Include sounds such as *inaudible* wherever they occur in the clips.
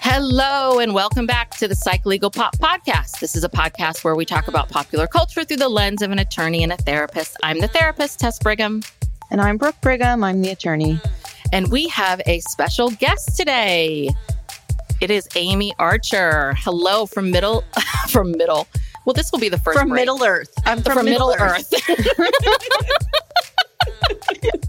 Hello, and welcome back to the Psych Legal Pop Podcast. This is a podcast where we talk about popular culture through the lens of an attorney and a therapist. I'm the therapist, Tess Brigham. And I'm Brooke Brigham. I'm the attorney. And we have a special guest today. It is Amye Archer. Hello from Middle, *laughs* from Middle. Well, this will be the first From break. Middle Earth. I'm from, from Middle Earth. *laughs*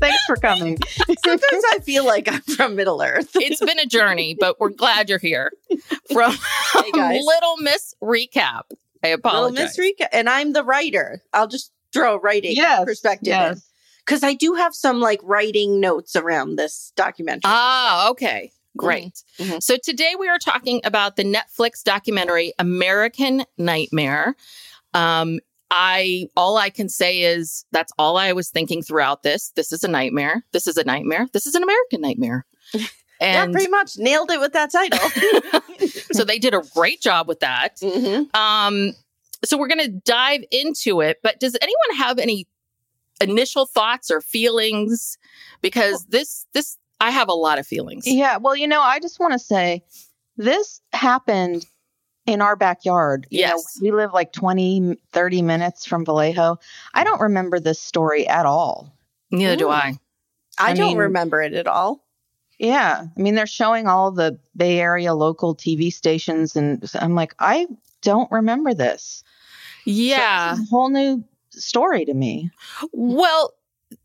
Thanks for coming. *laughs* Sometimes I feel like I'm from Middle Earth. it's been a journey, but we're glad you're here. *laughs* From Hey, *laughs* guys. Little Miss Recap. I apologize. Little. Miss Recap. and I'm the writer. I'll just throw a writing Yes, perspective yes. because I do have some like writing notes around this documentary. Ah, okay. Great. Mhm. So today we are talking about the Netflix documentary American Nightmare. Um, I all I can say is that's all I was thinking throughout this. This is a nightmare. This is a nightmare. This is an American nightmare. *laughs* yeah, And pretty much nailed it with that title. *laughs* so they did a great job with that. *laughs* Mhm. Um, so we're going to dive into it. But does anyone have any initial thoughts or feelings? Because this, this, I have a lot of feelings. Yeah. Well, you know, I just want to say this happened in our backyard. You know, Yes. we live like 20, 30 minutes from Vallejo. I don't remember this story at all. Neither do I. I, I don't mean- remember it at all. Yeah. I mean, they're showing all the Bay Area local TV stations, and I'm like, I don't remember this. Yeah. it's a whole new story to me. Well,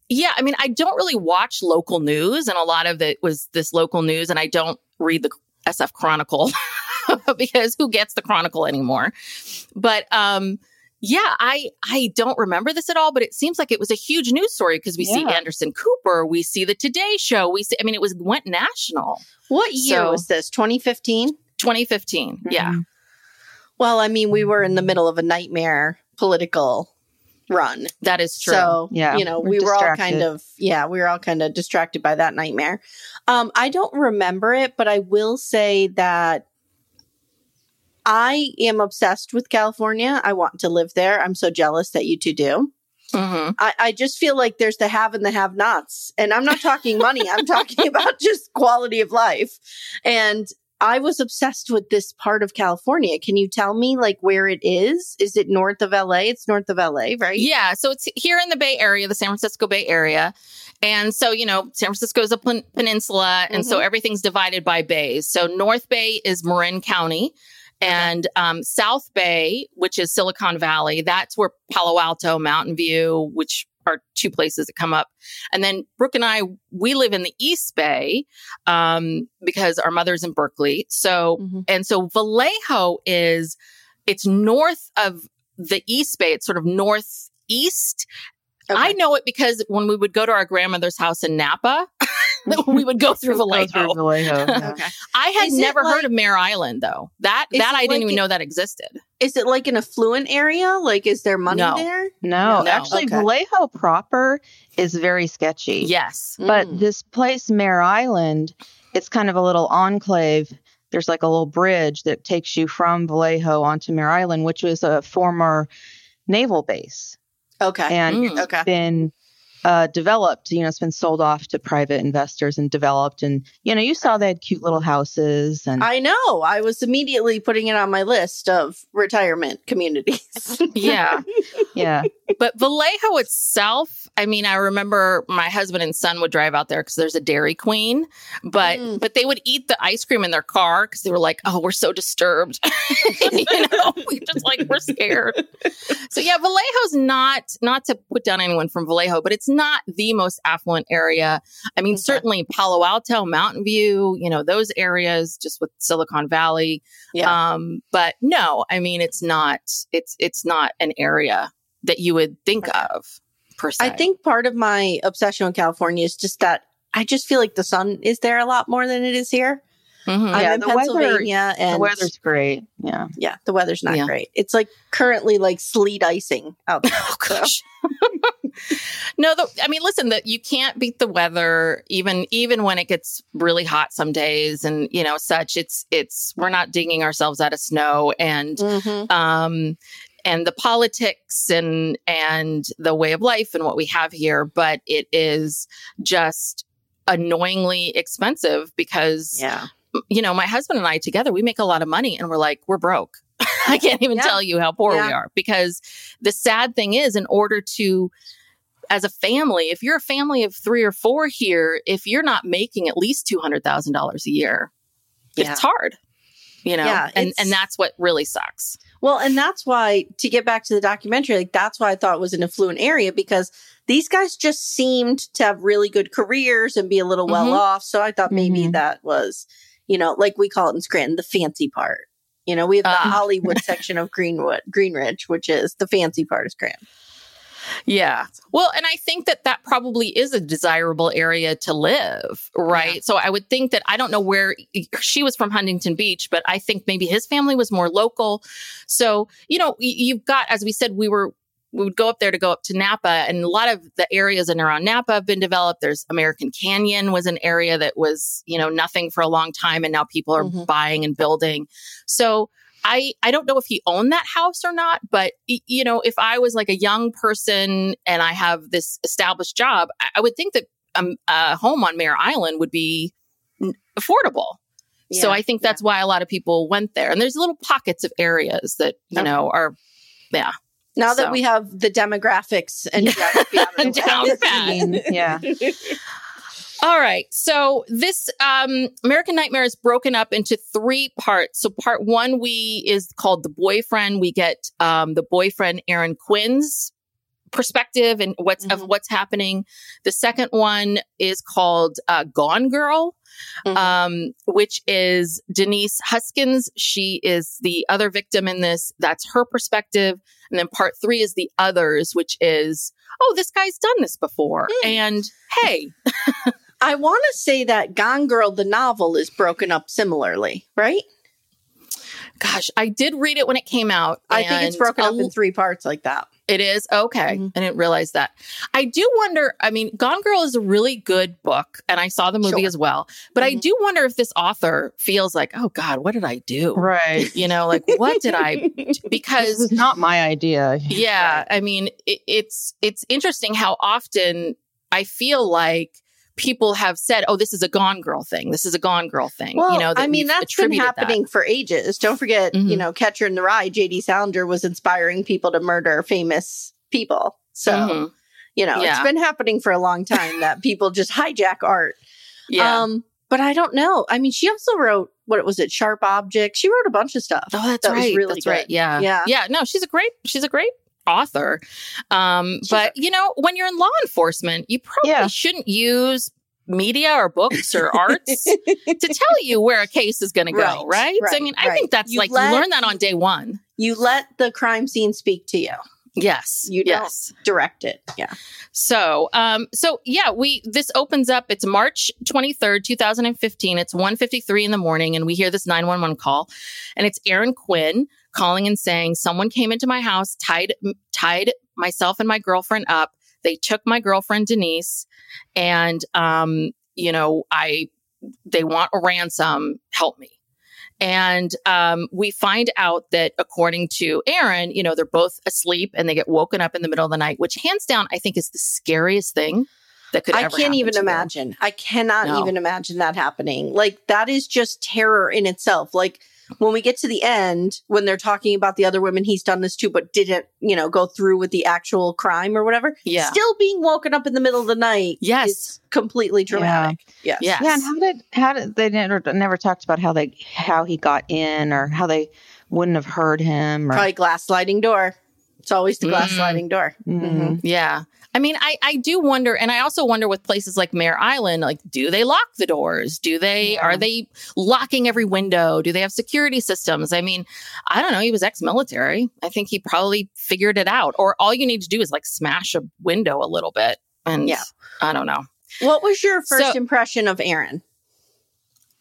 yeah. I mean, I don't really watch local news, and a lot of it was this local news, and I don't read the SF Chronicle *laughs* *laughs* because who gets the Chronicle anymore? But um, yeah, I I don't remember this at all, but it seems like it was a huge news story because we see Anderson Cooper, we see the Today Show, we see. I mean, it was went national. What year So- was this? 2015? 2015. Yeah. Mhm. Well, I mean, we were in the middle of a nightmare political run. That is true. So, Yeah, you know, we're we were all kind of, yeah, we were all kind of distracted by that nightmare. Um, I don't remember it, but I will say that I am obsessed with California. I want to live there. I'm so jealous that you two do. Mhm. I, I just feel like there's the have and the have nots. And I'm not talking money, I'm *laughs* talking about just quality of life. And I was obsessed with this part of California. Can you tell me like where it is? Is it north of LA? It's north of LA, right? Yeah, so it's here in the Bay Area, the San Francisco Bay Area. And so, you know, San Francisco is a pen- peninsula, and so everything's divided by bays. So, North Bay is Marin County, and um, South Bay, which is Silicon Valley, that's where Palo Alto, Mountain View, which are two places that come up. And then Brooke and I, we live in the East Bay um, because our mother's in Berkeley. So, Mhm. and so Vallejo is, it's north of the East Bay. It's sort of northeast. Okay. I know it because when we would go to our grandmother's house in Napa, *laughs* *laughs* we would go through Go Vallejo. through Vallejo. *laughs* yeah. Okay. I had Is never like- heard of Mare Island though. That Is that it I didn't like even it- know that existed. Is it like an affluent area? Like, is there money No. there? No, No. actually, Okay. Vallejo proper is very sketchy. Yes. But Mm. this place, Mare Island, it's kind of a little enclave. There's like a little bridge that takes you from Vallejo onto Mare Island, which was a former naval base Okay. and Mm. okay. been uh, developed. You know, it's been sold off to private investors and developed. And, you know, you saw they had cute little houses and I know. I was immediately putting it on my list of retirement communities. *laughs* Yeah. yeah. But Vallejo itself, I mean, I remember my husband and son would drive out there because there's a Dairy Queen, but Mm. but they would eat the ice cream in their car because they were like, "Oh, we're so disturbed," *laughs* you know, *laughs* we just like we're scared. So yeah, Vallejo's not not to put down anyone from Vallejo, but it's not the most affluent area. I mean, Okay. certainly Palo Alto, Mountain View, you know, those areas just with Silicon Valley. yeah. Um, but no, I mean, it's not. It's it's not an area that you would think of per se. I think part of my obsession with California is just that I just feel like the sun is there a lot more than it is here. Mhm. I'm Yeah, in the weather- and the weather's great. Yeah. yeah, the weather's not Yeah. great. It's like currently like sleet icing out there. *laughs* Oh gosh. *laughs* no, the, I mean, listen, that you can't beat the weather, even even when it gets really hot some days, and you know, such. It's it's we're not digging ourselves out of snow, and Mhm. um, and the politics and and the way of life and what we have here, but it is just annoyingly expensive because Yeah. you know, my husband and I together, we make a lot of money and we're like, we're broke. *laughs* I can't even Yeah. tell you how poor we are because the sad thing is, in order to, as a family, if you're a family of three or four here, if you're not making at least $200,000 a year, Yeah. it's hard, you know, Yeah, and, and that's what really sucks. Well, and that's why to get back to the documentary, like that's why I thought it was an affluent area because these guys just seemed to have really good careers and be a little well Mhm. off. So I thought maybe Mhm. that was, you know, like we call it in Scranton, the fancy part. You know, we have the Ah. Hollywood *laughs* section of Greenwood, Greenridge, which is the fancy part of Scranton. Yeah. Well, and I think that that probably is a desirable area to live, right? So I would think that I don't know where she was from Huntington Beach, but I think maybe his family was more local. So, you know, you've got, as we said, we were, we would go up there to go up to Napa, and a lot of the areas in around Napa have been developed. There's American Canyon was an area that was, you know, nothing for a long time, and now people are Mhm. buying and building. So, I, I don't know if he owned that house or not, but you know, if I was like a young person and I have this established job, I, I would think that um, a home on Mare Island would be affordable. so I think that's why a lot of people went there. And there's little pockets of areas that you Okay. know are, yeah, Now that we have the demographics and *laughs* geography out of the way. Down pat. yeah. *laughs* All right. So this um, American Nightmare is broken up into three parts. So part one, we is called the boyfriend. We get um, the boyfriend Aaron Quinn's perspective and what's of Mhm. what's happening. The second one is called uh, Gone Girl, Mhm. um, which is Denise Huskins. She is the other victim in this. That's her perspective. And then part three is the others, which is, oh, this guy's done this before. Hmm. And hey, *laughs* I want to say that Gone Girl, the novel, is broken up similarly, right? Gosh, I did read it when it came out. I think it's broken up in three parts like that. It is okay. Mhm. I didn't realize that. I do wonder. I mean, Gone Girl is a really good book, and I saw the movie Sure. as well. But I Mhm. do wonder if this author feels like, oh God, what did I do? Right. You know, like what did I? *laughs* This Because is not my idea. yeah, I mean, it, it's it's interesting how often I feel like people have said, "Oh, this is a Gone Girl thing. This is a Gone Girl thing." Well, you know, I mean, that's been attributed that. happening for ages. Don't forget, you Mhm. know, Catcher in the Rye, J.D. Salinger was inspiring people to murder famous people. So, Mhm. you know, Yeah. it's been happening for a long *laughs* time that people just hijack art. Yeah. Um, but I don't know. I mean, she also wrote, what was it, Sharp Object? She wrote a bunch of stuff. Oh, that's that was right. really that's right. Yeah. Yeah. Yeah. No, she's a great, she's a great author. Um, but you know, when you're in law enforcement, you probably Yeah. shouldn't use media or books or arts *laughs* to tell you where a case is going to go. Right, Right. So, I right, mean, I think that's You like let- you learn that on day one. You let the crime scene speak to you. Yes. You don't yes. direct it. Yeah. So, um, so yeah, we this opens up. It's March twenty third, two thousand and fifteen. It's one fifty three in the morning, and we hear this nine one one call, and it's Aaron Quinn calling and saying someone came into my house, tied tied myself and my girlfriend up. They took my girlfriend Denise, and um, you know, I they want a ransom. Help me. And um, we find out that according to Aaron, you know, they're both asleep and they get woken up in the middle of the night, which hands down, I think is the scariest thing that could happen. I can't even to them. imagine. I cannot No. even imagine that happening. Like that is just terror in itself. Like when we get to the end, when they're talking about the other women he's done this to, but didn't, you know, go through with the actual crime or whatever. Yeah. Still being woken up in the middle of the night. Yes. is completely dramatic. Yes. Yes. Yeah, and how did how did they never never talked about how they how he got in or how they wouldn't have heard him or Probably glass sliding door. It's always the glass Mm. sliding door. Mhm. Mhm. Yeah. I mean, I, I do wonder, and I also wonder with places like Mare Island, like, do they lock the doors? Do they, Yeah. are they locking every window? Do they have security systems? I mean, I don't know. He was ex military. I think he probably figured it out. Or all you need to do is like smash a window a little bit. And Yeah. I don't know. What was your first So- impression of Aaron?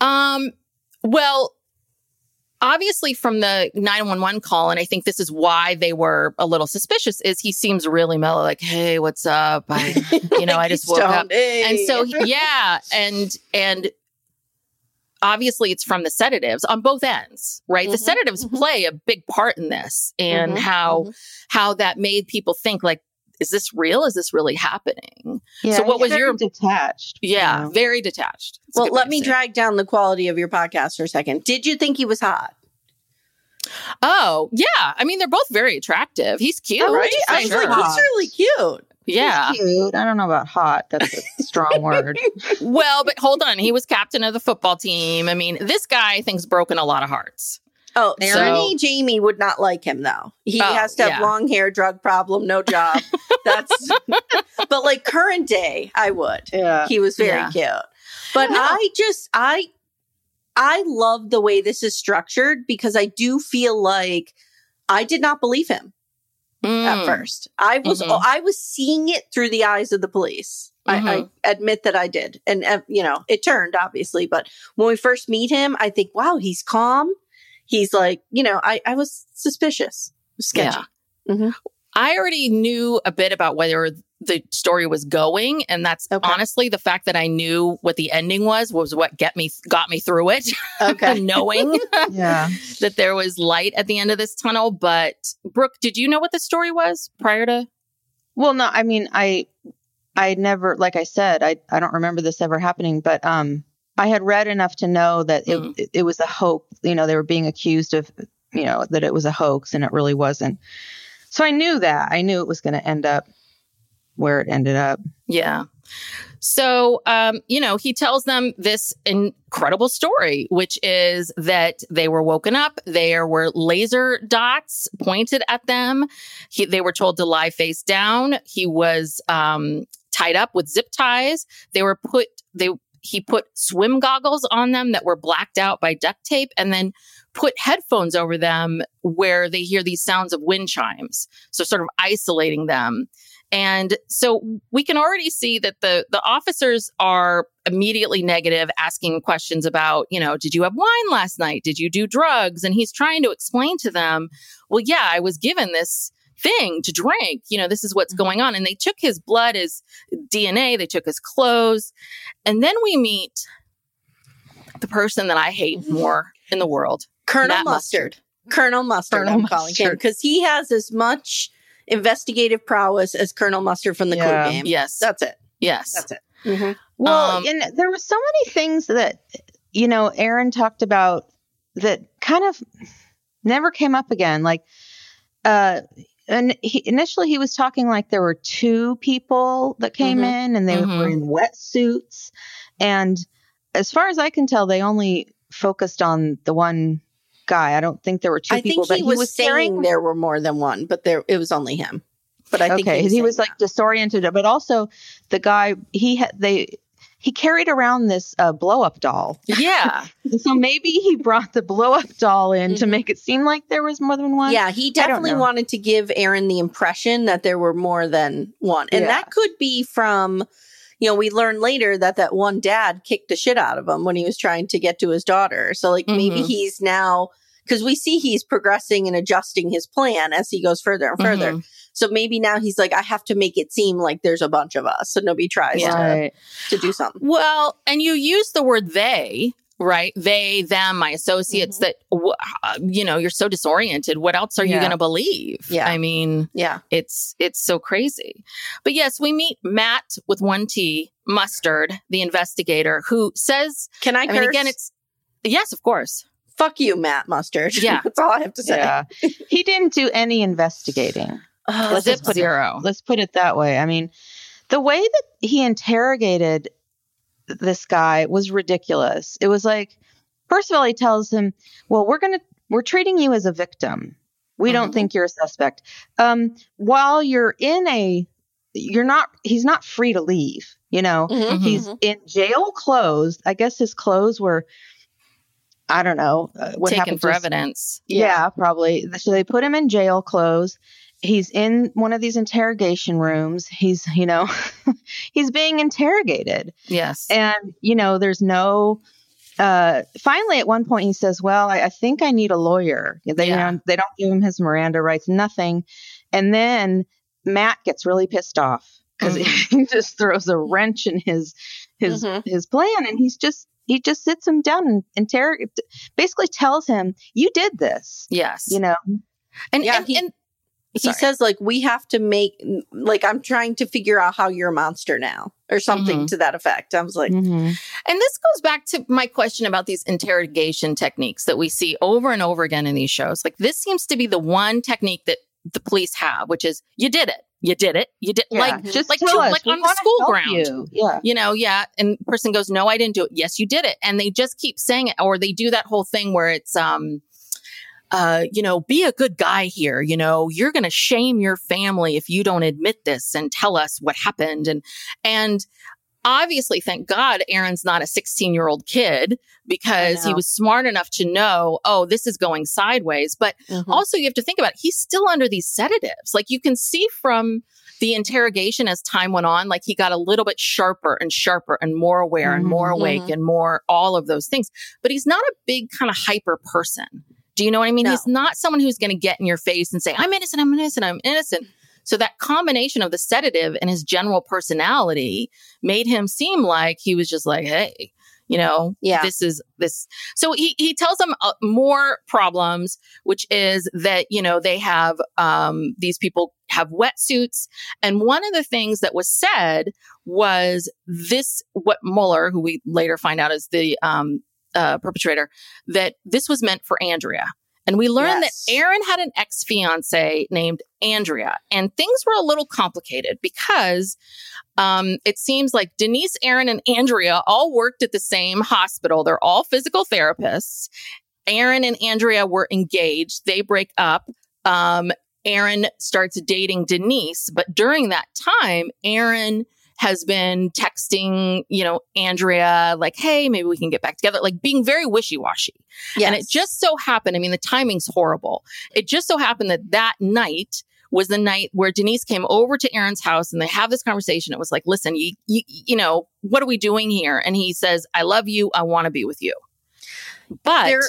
Um, well, obviously from the 911 call, and I think this is why they were a little suspicious, is he seems really mellow, like, hey, what's up? I, *laughs* you know, I just woke up. And so, he- yeah. And, and, Obviously, it's from the sedatives on both ends, right? The Mhm, sedatives mhm. play a big part in this, and Mhm, how mhm. how that made people think, like, is this real? Is this really happening? Yeah, So what was your- detached? you Yeah, know? very detached. It's a well, let me say drag down the quality of your podcast for a second. Did you think he was hot? Oh, yeah. I mean, they're both very attractive. He's oh, cute, Oh, right? yeah, I was sure. like, he's really cute. yeah. He's cute. I don't know about hot. That's a *laughs* strong word. Well, but hold on. He was captain of the football team. I mean, this guy I think's broken a lot of hearts. Oh, So- Ernie Jamie would not like him though. He Oh, has to have yeah. long hair, drug problem, no job. *laughs* That's *laughs* but like current day, I would. Yeah. He was very Yeah. cute. But I just I I love the way this is structured because I do feel like I did not believe him at Mm. first. I was Mhm. I was seeing it through the eyes of the police. I, I Mm-hmm. admit that I did, and uh, you know it turned obviously. But when we first meet him, I think, wow, he's calm. He's like, you know, I I was suspicious, sketchy. Yeah. I already knew a bit about whether the story was going, and that's Okay. honestly the fact that I knew what the ending was was what get me got me through it. Okay. *laughs* knowing *laughs* Yeah. *laughs* that there was light at the end of this tunnel. But Brooke, did you know what the story was prior to? Well, no, I mean, I, I never, like I said, I, I don't remember this ever happening, but, um, I had read enough to know that it, Mm. it, was a hoax. You know, they were being accused of, you know, that it was a hoax and it really wasn't. So I knew that. I knew it was going to end up where it ended up. Yeah. So, um, you know, he tells them this incredible story, which is that they were woken up. There were laser dots pointed at them. He, they were told to lie face down. He was um, tied up with zip ties. They were put. They he put swim goggles on them that were blacked out by duct tape, and then put headphones over them where they hear these sounds of wind chimes. So, sort of isolating them. And so we can already see that the the officers are immediately negative, asking questions about, you know, did you have wine last night? Did you do drugs? And he's trying to explain to them, well, yeah, I was given this thing to drink. You know, this is what's going on. And they took his blood, his DNA, they took his clothes. And then we meet the person that I hate more in the world. Colonel Matt Mustard. Colonel Mustard. Colonel I'm calling him because he has as much investigative prowess as Colonel Mustard from the Yeah. Clue game. Yes. That's it. yes. That's it. Mhm. Well, Um, and there were so many things that you know Aaron talked about that kind of never came up again. Like, uh, and he, initially he was talking like there were two people that came Mhm. in and they Mhm. were in wetsuits, and as far as I can tell, they only focused on the one guy. I don't think there were two I people, think he, but was, carrying saying there were more than one, but there it was only him. But I think okay, he was, saying like disoriented, but also the guy he had they he carried around this uh, blow up doll. Yeah. *laughs* so maybe he brought the blow up doll in mm-hmm. to make it seem like there was more than one. Yeah, he definitely wanted to give Aaron the impression that there were more than one. And yeah. that could be from you know, we learn later that that one dad kicked the shit out of him when he was trying to get to his daughter. So like mm-hmm. maybe he's now because we see he's progressing and adjusting his plan as he goes further and further. Mm-hmm. So maybe now he's like, I have to make it seem like there's a bunch of us, so nobody tries yeah. to, to do something. Well, and you use the word they, right? They, them, my associates. Mm-hmm. That uh, you know, you're so disoriented. What else are yeah. you going to believe? Yeah, I mean, yeah, it's it's so crazy. But yes, we meet Matt with one T, Mustard, the investigator, who says, "Can I?" I mean, again, it's yes, of course. Fuck you, Matt Mustard. Yeah, *laughs* that's all I have to say. Yeah. *laughs* he didn't do any investigating. Oh, let's just put zero. It, let's put it that way. I mean, the way that he interrogated this guy was ridiculous. It was like, first of all, he tells him, "Well, we're gonna we're treating you as a victim. We mm-hmm. don't think you're a suspect. Um, while you're in a, you're not. He's not free to leave. You know, mm-hmm. he's mm-hmm. in jail clothes. I guess his clothes were." I don't know uh, what taken happened for evidence. Yeah, yeah, probably. So they put him in jail clothes he's in one of these interrogation rooms. He's, you know, *laughs* he's being interrogated. Yes. And, you know, there's no, uh, finally at one point he says, well, I, I think I need a lawyer. They, yeah. you know, they don't give him his Miranda rights, nothing. And then Matt gets really pissed off because mm-hmm. *laughs* he just throws a wrench in his, his, mm-hmm. his plan. And he's just, he just sits him down and interrogate, basically tells him, you did this. Yes. You know? And, yeah, and, he, and he says like we have to make like i'm trying to figure out how you're a monster now or something mm-hmm. to that effect i was like mm-hmm. and this goes back to my question about these interrogation techniques that we see over and over again in these shows like this seems to be the one technique that the police have which is you did it you did it. You did yeah, like just like to, like on the school ground. You. Yeah. You know, yeah. And person goes, No, I didn't do it. Yes, you did it. And they just keep saying it. Or they do that whole thing where it's um uh, you know, be a good guy here. You know, you're going to shame your family if you don't admit this and tell us what happened. And, and obviously, thank God, Aaron's not a 16 year old kid because he was smart enough to know, oh, this is going sideways. But mm-hmm. also, you have to think about it, he's still under these sedatives. Like you can see from the interrogation as time went on, like he got a little bit sharper and sharper and more aware mm-hmm. and more awake mm-hmm. and more all of those things. But he's not a big kind of hyper person. Do you know what I mean? No. He's not someone who's going to get in your face and say, I'm innocent, I'm innocent, I'm innocent. So that combination of the sedative and his general personality made him seem like he was just like, hey, you know, yeah. this is this. So he, he tells them uh, more problems, which is that, you know, they have, um, these people have wetsuits. And one of the things that was said was this, what Muller, who we later find out is the, um, uh, perpetrator that this was meant for Andrea. And we learned yes. that Aaron had an ex fiance named Andrea, and things were a little complicated because um, it seems like Denise, Aaron, and Andrea all worked at the same hospital. They're all physical therapists. Aaron and Andrea were engaged. They break up. Um, Aaron starts dating Denise, but during that time, Aaron has been texting, you know, Andrea, like, hey, maybe we can get back together, like being very wishy washy. Yes. And it just so happened, I mean, the timing's horrible. It just so happened that that night, was the night where Denise came over to Aaron's house and they have this conversation. It was like, listen, you, you, you know, what are we doing here? And he says, I love you. I want to be with you. But, there,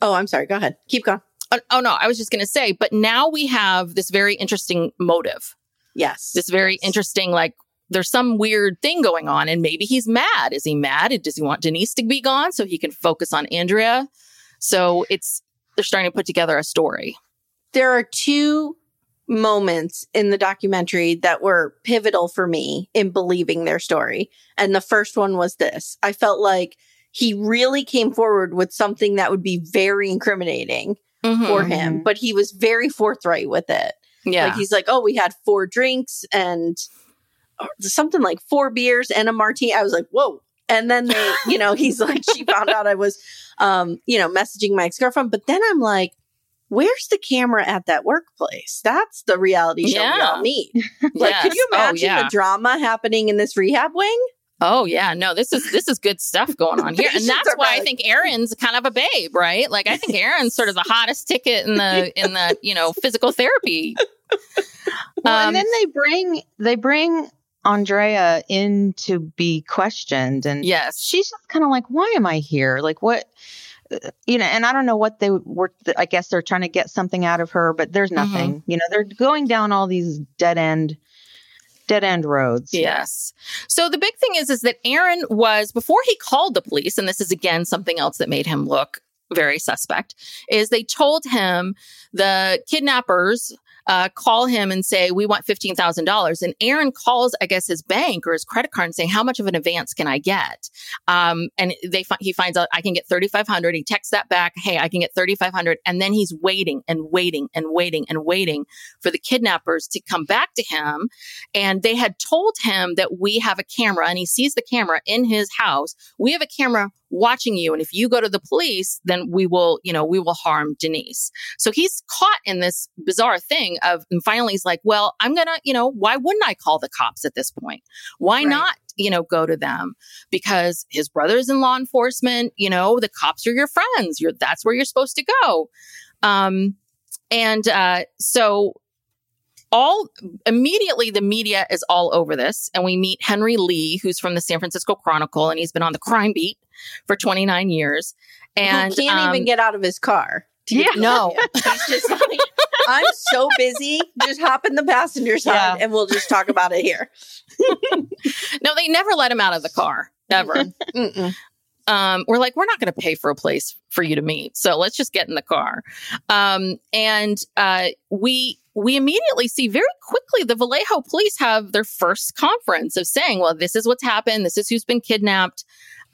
oh, I'm sorry. Go ahead. Keep going. Oh, oh no, I was just going to say, but now we have this very interesting motive. Yes. This very yes. interesting, like, there's some weird thing going on and maybe he's mad. Is he mad? Does he want Denise to be gone so he can focus on Andrea? So it's, they're starting to put together a story. There are two moments in the documentary that were pivotal for me in believing their story. And the first one was this. I felt like he really came forward with something that would be very incriminating mm-hmm. for him, but he was very forthright with it. Yeah. Like he's like, oh, we had four drinks and something like four beers and a martini. I was like, whoa. And then they, *laughs* you know, he's like, she found out I was, um, you know, messaging my ex girlfriend. But then I'm like, where's the camera at that workplace? That's the reality show yeah. we all need. *laughs* like, yes. could you oh, imagine oh, yeah. the drama happening in this rehab wing? Oh yeah, no, this is this is good stuff going on here, *laughs* and that's why I think Aaron's kind of a babe, right? Like I think Aaron's sort of the hottest ticket in the in the you know physical therapy. Well, Um, and then they bring they bring Andrea in to be questioned, and Yes, she's just kind of like, "Why am I here? Like, what?" You know, and I don't know what they were. I guess they're trying to get something out of her, but there's Mm-hmm. nothing. You know, they're going down all these dead end, dead end roads. Yes. So the big thing is, is that Aaron was before he called the police, and this is again something else that made him look very suspect. Is they told him the kidnappers uh, call him and say we want fifteen thousand dollars, and Aaron calls, I guess, his bank or his credit card and saying how much of an advance can I get? Um, and they fi- he finds out I can get thirty five hundred. He texts that back, hey, I can get thirty five hundred, and then he's waiting and waiting and waiting and waiting for the kidnappers to come back to him and they had told him that we have a camera and he sees the camera in his house. We have a camera watching you. And if you go to the police, then we will, you know, we will harm Denise. So he's caught in this bizarre thing of, and finally he's like, well, I'm going to, you know, why wouldn't I call the cops at this point? Why Right. not? You know, go to them because his brother's in law enforcement. You know, the cops are your friends. You're that's where you're supposed to go. Um, and uh, so all immediately the media is all over this and we meet henry lee who's from the san francisco chronicle and he's been on the crime beat for 29 years and he can't um, even get out of his car. yeah. No. he's just like, I'm so busy. Just hop in the passenger side, Yeah. and we'll just talk about it here. *laughs* no they never let him out of the car ever um, we're like, we're not going to pay for a place for you to meet, so let's just get in the car. Um, and uh, we we immediately see very quickly the Vallejo police have their first conference of saying, well, this is what's happened, this is who's been kidnapped,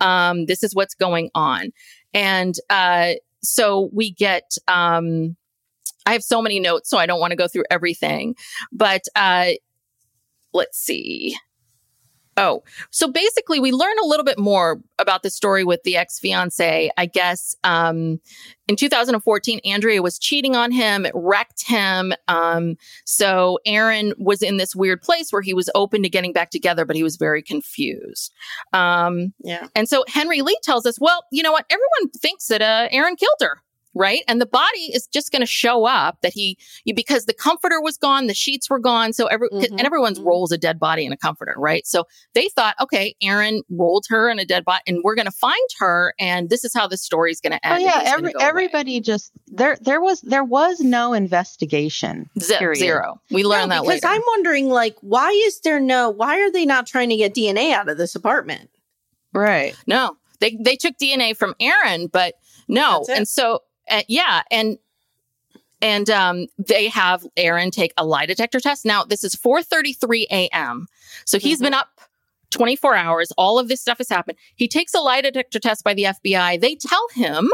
um, this is what's going on, and uh, so we get. Um, I have so many notes, so I don't want to go through everything, but uh, let's see. Oh, so basically, we learn a little bit more about the story with the ex fiance. I guess um, in 2014, Andrea was cheating on him, it wrecked him. Um, so Aaron was in this weird place where he was open to getting back together, but he was very confused. Um, Yeah. and so Henry Lee tells us, well, you know what? Everyone thinks that uh, Aaron killed her. Right. And the body is just going to show up that he, because the comforter was gone, the sheets were gone. So every, Mhm, and everyone's mhm. rolls a dead body in a comforter. Right. So they thought, okay, Aaron rolled her in a dead body and we're going to find her. And this is how the story's going to Oh end. and yeah, every, go away. everybody just there. There was there was no investigation. Ze- period. zero. We learned No, that because later. I'm wondering, like, why is there no? Why are they not trying to get DNA out of this apartment? Right. No, they they took DNA from Aaron, but no. And so, uh, yeah, and and um, they have Aaron take a lie detector test. Now this is 4:33 a.m. So he's Mhm. been up 24 hours. All of this stuff has happened. He takes a lie detector test by the FBI. They tell him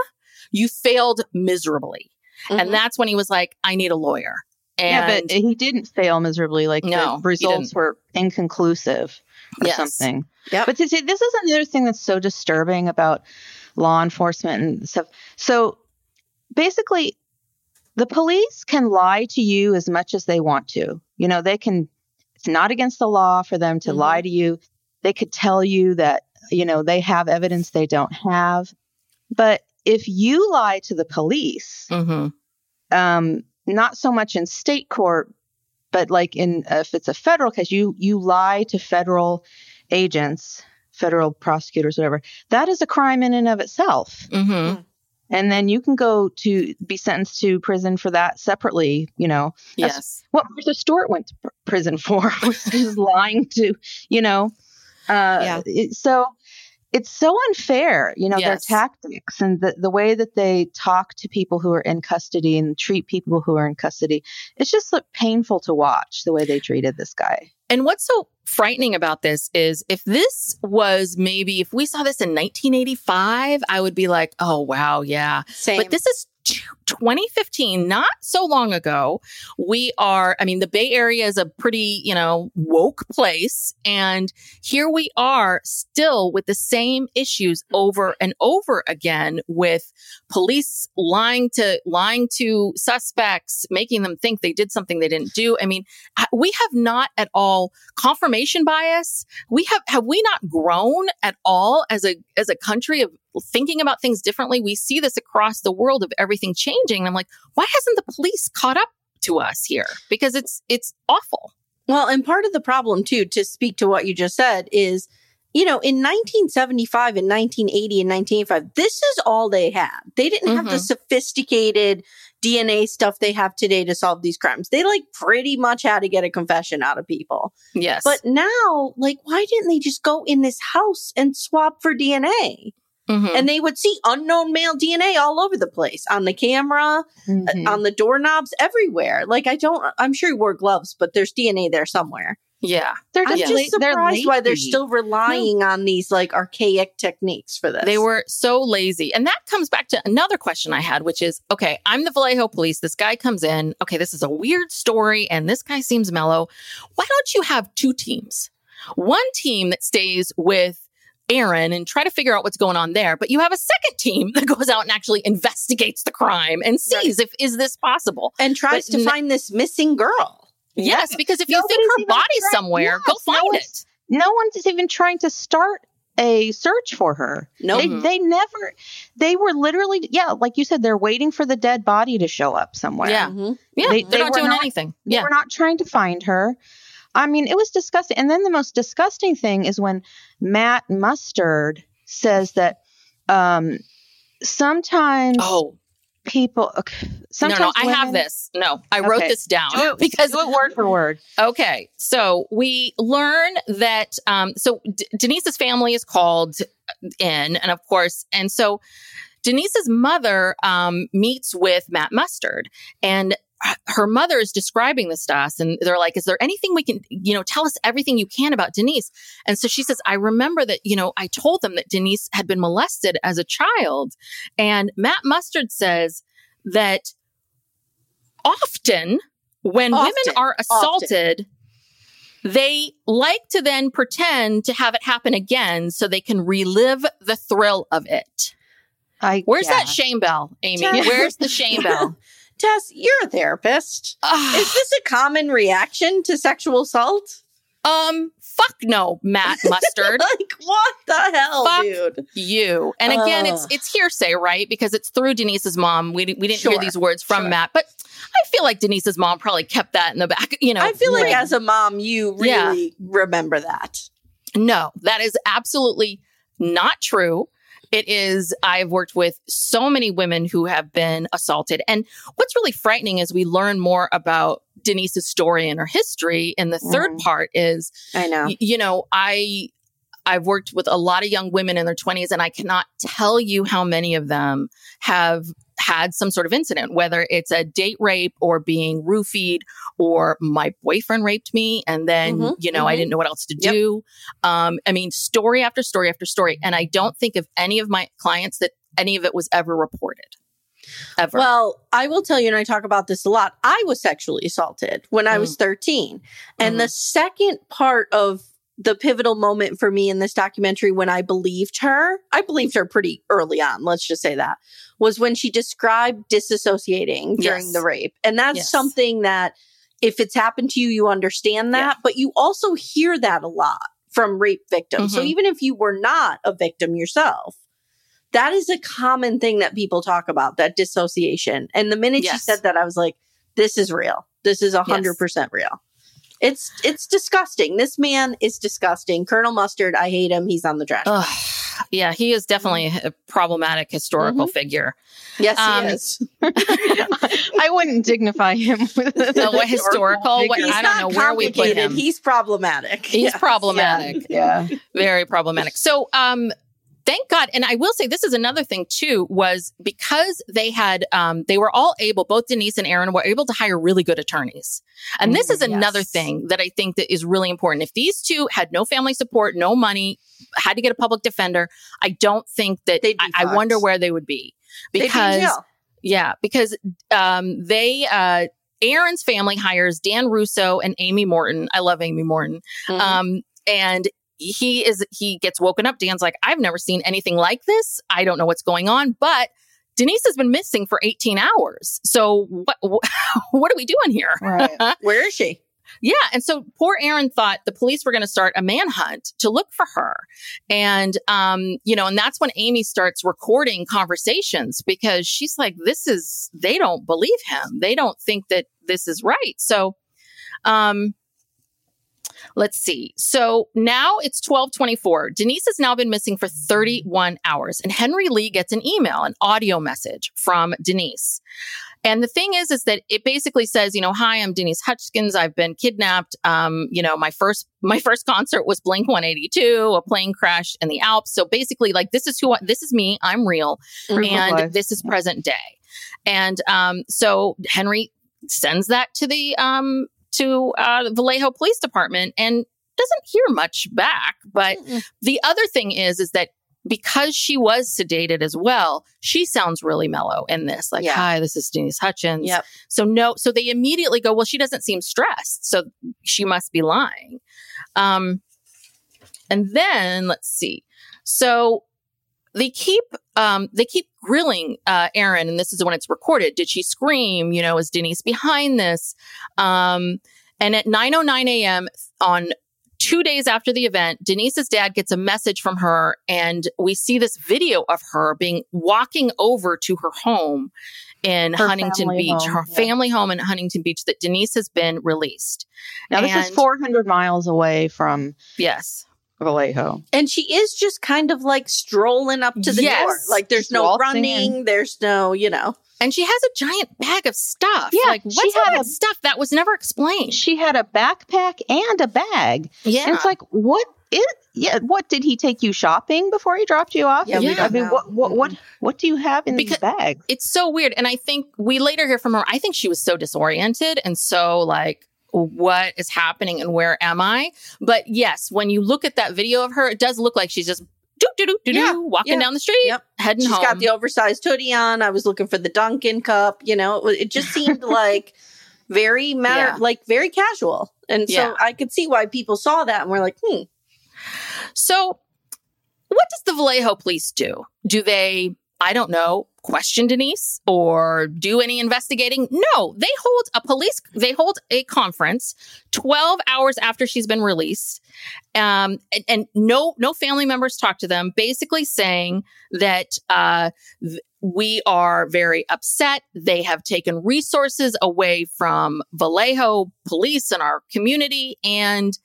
you failed miserably, Mhm. and that's when he was like, "I need a lawyer." And yeah, but he didn't fail miserably. Like No, the results were inconclusive or Yes. something. Yeah. But to see, this is another thing that's so disturbing about law enforcement and stuff. So basically, the police can lie to you as much as they want to. You know, they can. It's not against the law for them to Mhm. lie to you. They could tell you that you know they have evidence they don't have. But if you lie to the police, Mhm. um, not so much in state court, but like in if it's a federal case, you you lie to federal agents, federal prosecutors, whatever. That is a crime in and of itself, Mhm. And then you can go to be sentenced to prison for that separately. You know, Yes. what Martha Stewart went to pr- prison for *laughs* was just lying to, you know. Uh, Yeah. it- so it's so unfair, you know, Yes. their tactics and the, the way that they talk to people who are in custody and treat people who are in custody. It's just like, painful to watch the way they treated this guy. And what's so frightening about this is if this was maybe if we saw this in 1985, I would be like, "Oh wow, yeah." Same. But this is 2015, not so long ago, we are, I mean, the Bay Area is a pretty, you know, woke place. And here we are still with the same issues over and over again with police lying to, lying to suspects, making them think they did something they didn't do. I mean, we have not at all confirmation bias. We have, have we not grown at all as a, as a country of thinking about things differently. We see this across the world of everything changing. I'm like, why hasn't the police caught up to us here? Because it's it's awful. Well, and part of the problem too, to speak to what you just said, is you know, in 1975 and 1980 and 1985, this is all they had. They didn't mm-hmm. have the mm-hmm. sophisticated DNA stuff they have today to solve these crimes. They like pretty much had to get a confession out of people. Yes. But now, like, why didn't they just go in this house and swap for DNA? Mm-hmm. And they would see unknown male DNA all over the place on the camera, mm-hmm. on the doorknobs, everywhere. Like, I don't, I'm sure he wore gloves, but there's DNA there somewhere. Yeah. They're just, just surprised why they're still relying no. on these like archaic techniques for this. They were so lazy. And that comes back to another question I had, which is okay, I'm the Vallejo police. This guy comes in. Okay, this is a weird story and this guy seems mellow. Why don't you have two teams? One team that stays with Aaron and try to figure out what's going on there. But you have a second team *laughs* that goes out and actually investigates the crime and sees right. if is this possible and tries but to n- find this missing girl. Yes, because if you think her body's trying, somewhere, yes, go find no it. No one's even trying to start a search for her. No, nope. they, they, never. They were literally, yeah, like you said, they're waiting for the dead body to show up somewhere. Yeah, mm-hmm. yeah, they, are not doing not, anything. Yeah, we're not trying to find her. I mean, it was disgusting. And then the most disgusting thing is when Matt Mustard says that um, sometimes oh. people okay, sometimes no no i have this. No i okay. wrote this down do it, *laughs* because do it word for word. Okay so we learn that um so D- denise's family is called in and of course and so denise's mother um meets with matt mustard. And her mother is describing this to us and they're like, is there anything we can, you know, tell us everything you can about Denise? And so she says, I remember that, you know, I told them that Denise had been molested as a child. And Matt Mustard says that often when often, women are assaulted, often. they like to then pretend to have it happen again so they can relive the thrill of it. I, Where's yeah. that shame bell, Amye? Where's *laughs* the shame bell? Tess, you're a therapist. Uh, Is this a common reaction to sexual assault? Um, fuck no, Matt *laughs* Mustard. like what the hell, fuck dude? You. And again, uh, it's it's hearsay, right? Because it's through Denise's mom. We we didn't sure, hear these words from sure. Matt, but I feel like Denise's mom probably kept that in the back. *laughs* You know, I feel like as a mom, you really yeah. remember that. No, that is absolutely not true. It is, I've worked with so many women who have been assaulted. And what's really frightening as we learn more about Denise's story and her history in the third mm. part is, I know, y- you know, I, I've worked with a lot of young women in their 20s, and I cannot tell you how many of them have had some sort of incident, whether it's a date rape or being roofied or my boyfriend raped me and then, mm-hmm, you know, mm-hmm. I didn't know what else to yep. do. Um, I mean, story after story after story. And I don't think of any of my clients that any of it was ever reported. Ever. Well, I will tell you, and I talk about this a lot. I was sexually assaulted when I was mm. 13. And mm-hmm. the second part of the pivotal moment for me in this documentary when I believed her, I believed her pretty early on, let's just say that, was when she described disassociating during yes. the rape. And that's yes. something that if it's happened to you, you understand that, yeah. but you also hear that a lot from rape victims. Mm-hmm. So even if you were not a victim yourself, that is a common thing that people talk about, that dissociation. And the minute yes. she said that, I was like, this is real. This is a hundred percent real. It's it's disgusting. This man is disgusting. Colonel Mustard, I hate him. He's on the trash. Ugh, yeah, he is definitely a problematic historical mm-hmm. figure. Yes, um, he is. *laughs* I wouldn't dignify him with a what historical. What, I don't know where we put him. He's problematic. He's yes. problematic. Yeah. yeah. Very problematic. So, um, thank God. And I will say this is another thing too, was because they had, um, they were all able, both Denise and Aaron were able to hire really good attorneys. And this is mm, another yes. thing that I think that is really important. If these two had no family support, no money, had to get a public defender, I don't think that, I, I, wonder where they would be because Yeah, because um, they uh, Aaron's family hires Dan Russo and Amy Morton. I love Amy Morton. Mhm. Um, and he is he gets woken up. Dan's like, I've never seen anything like this. I don't know what's going on, but Denise has been missing for 18 hours. So what *laughs* what are we doing here? Right. *laughs* Where is she? Yeah. And so poor Aaron thought the police were going to start a manhunt to look for her. And, um, you know, and that's when Amy starts recording conversations because she's like, this is, they don't believe him. They don't think that this is right. So, um, Let's see. So now it's 1224. Denise has now been missing for 31 hours and Henry Lee gets an email, an audio message from Denise. And the thing is, is that it basically says, you know, hi, I'm Denise Huskins. I've been kidnapped. Um, you know, my first, my first concert was Blink 182, a plane crash in the Alps. So basically, like, this is who, I, this is me. I'm real. And life. this is present day. And, um, so Henry sends that to the, um, to, uh, Vallejo Police Department and doesn't hear much back. But the other thing is, is that because she was sedated as well, she sounds really mellow in this. Like, Yeah. hi, this is Denise Huskins. Yep. So no, so they immediately go, well, she doesn't seem stressed. So she must be lying. Um, and then let's see. So they keep, um, they keep grilling, uh, Aaron, and this is when it's recorded. Did she scream? You know, is Denise behind this? Um, and at 9.09 a.m. on two days after the event, Denise's dad gets a message from her, and we see this video of her being walking over to her home in Her Huntington Beach, home, her yeah. family home in Huntington Beach that Denise has been released. Now this is 400 miles away from Yes. Vallejo. And she is just kind of like strolling up to the Yes. door. Like there's no running, there's no, you know. And she has a giant bag of stuff. Yeah, like she what's all had that stuff that was never explained? She had a backpack and a bag. Yeah, And it's like, what is yeah, what did he take you shopping before he dropped you off? Yeah, Yeah. I mean, what what what what do you have in Because- these bags? it's so weird. And I think we later hear from her. I think she was so disoriented and so like, what is happening and where am I? But yes, when you look at that video of her, it does look like she's just doo doo doo doo Yeah, walking yeah, down the street, yep. heading She's home. She's got the oversized hoodie on. I was looking for the Dunkin' cup, you know. It, it just seemed *laughs* like very matter Yeah. like very casual. And so. I could see why people saw that and were like, "Hmm, So, what does the Vallejo police do? Do they, I don't know, question Denise or do any investigating? No, they hold a police, they hold a conference 12 hours after she's been released. Um, and, and no, no family members talk to them, basically saying that, uh, th- we are very upset. They have taken resources away from Vallejo police and our community. And,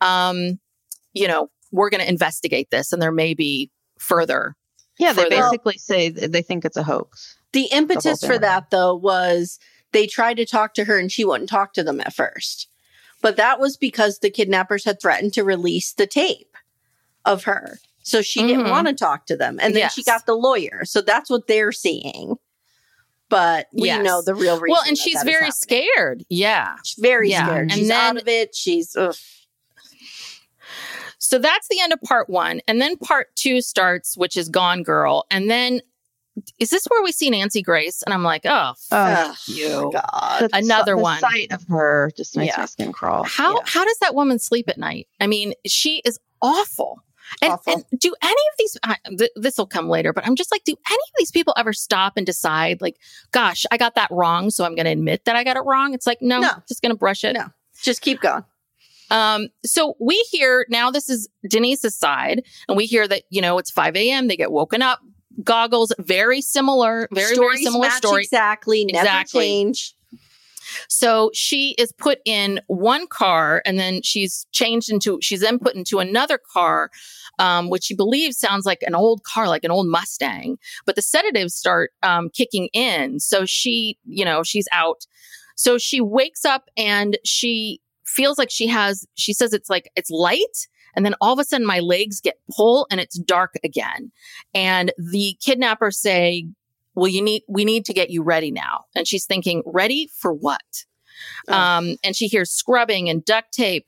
um, you know, we're going to investigate this and there may be further. Yeah, they basically say they think it's a hoax. The impetus for that though was they tried to talk to her and she wouldn't talk to them at first. But that was because the kidnappers had threatened to release the tape of her. So she didn't Mhm. want to talk to them. And then she got the lawyer. So that's what they're seeing. But we Yes. know the real reason. well, and that she's that very scared. Yeah. She's very Yeah. scared. And She's then- out of it. She's ugh. So that's the end of part one. And then part two starts, which is Gone Girl. And then is this where we see Nancy Grace? And I'm like, oh, Oh, you. God. Another the one. sight of her just makes Yeah. my skin crawl. How Yeah. how does that woman sleep at night? I mean, she is awful. And, Awful. and do any of these uh, th- this will come later, but I'm just like, do any of these people ever stop and decide, like, gosh, I got that wrong, so I'm going to admit that I got it wrong? It's like, no, No. just going to brush it. No. Just keep going. Um, so we hear now this is Denise's side, and we hear that, you know, it's 5 a.m. They get woken up, goggles, very similar, very, very similar story. Exactly. Never Exactly. change. So she is put in one car and then she's changed into, she's then put into another car, um, which she believes sounds like an old car, like an old Mustang. But the sedatives start um, kicking in. So she, you know, she's out. So she wakes up and she feels like she has, she says it's like, it's light. And then all of a sudden my legs get pulled and it's dark again. And the kidnappers say, well, you need, we need to get you ready now. And she's thinking, ready for what? Ugh. Um, and she hears scrubbing and duct tape.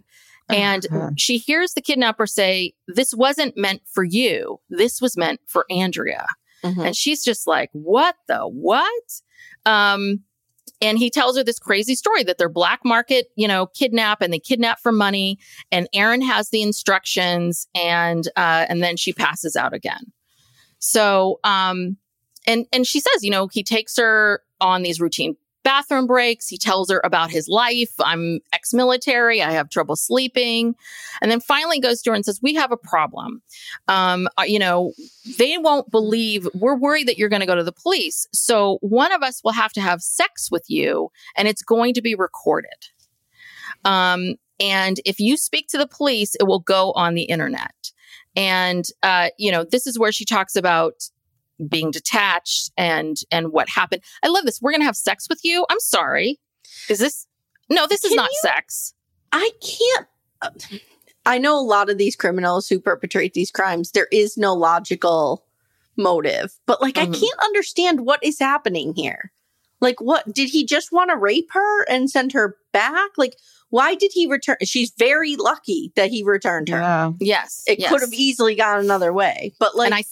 And God. she hears the kidnapper say, this wasn't meant for you. This was meant for Andrea. Mhm. And she's just like, what the what? Um, and he tells her this crazy story that they're black market, you know, kidnap and they kidnap for money. And Aaron has the instructions and, uh, and then she passes out again. So, um, and, and she says, you know, he takes her on these routine bathroom breaks. He tells her about his life. I'm ex military. I have trouble sleeping. And then finally goes to her and says, We have a problem. Um, uh, you know, they won't believe we're worried that you're going to go to the police. So one of us will have to have sex with you and it's going to be recorded. Um, and if you speak to the police, it will go on the internet. And, uh, you know, this is where she talks about being detached and, and what happened. I love this. We're going to have sex with you. I'm sorry. Is this, no, this is not you- sex. I can't. uh, I know a lot of these criminals who perpetrate these crimes, there is no logical motive, but like, I Mhm. can't understand what is happening here. Like, what did he just want to rape her and send her back? Like, why did he return? She's very lucky that he returned her. Yeah. Yes. It yes. could have easily gone another way, but like, and I,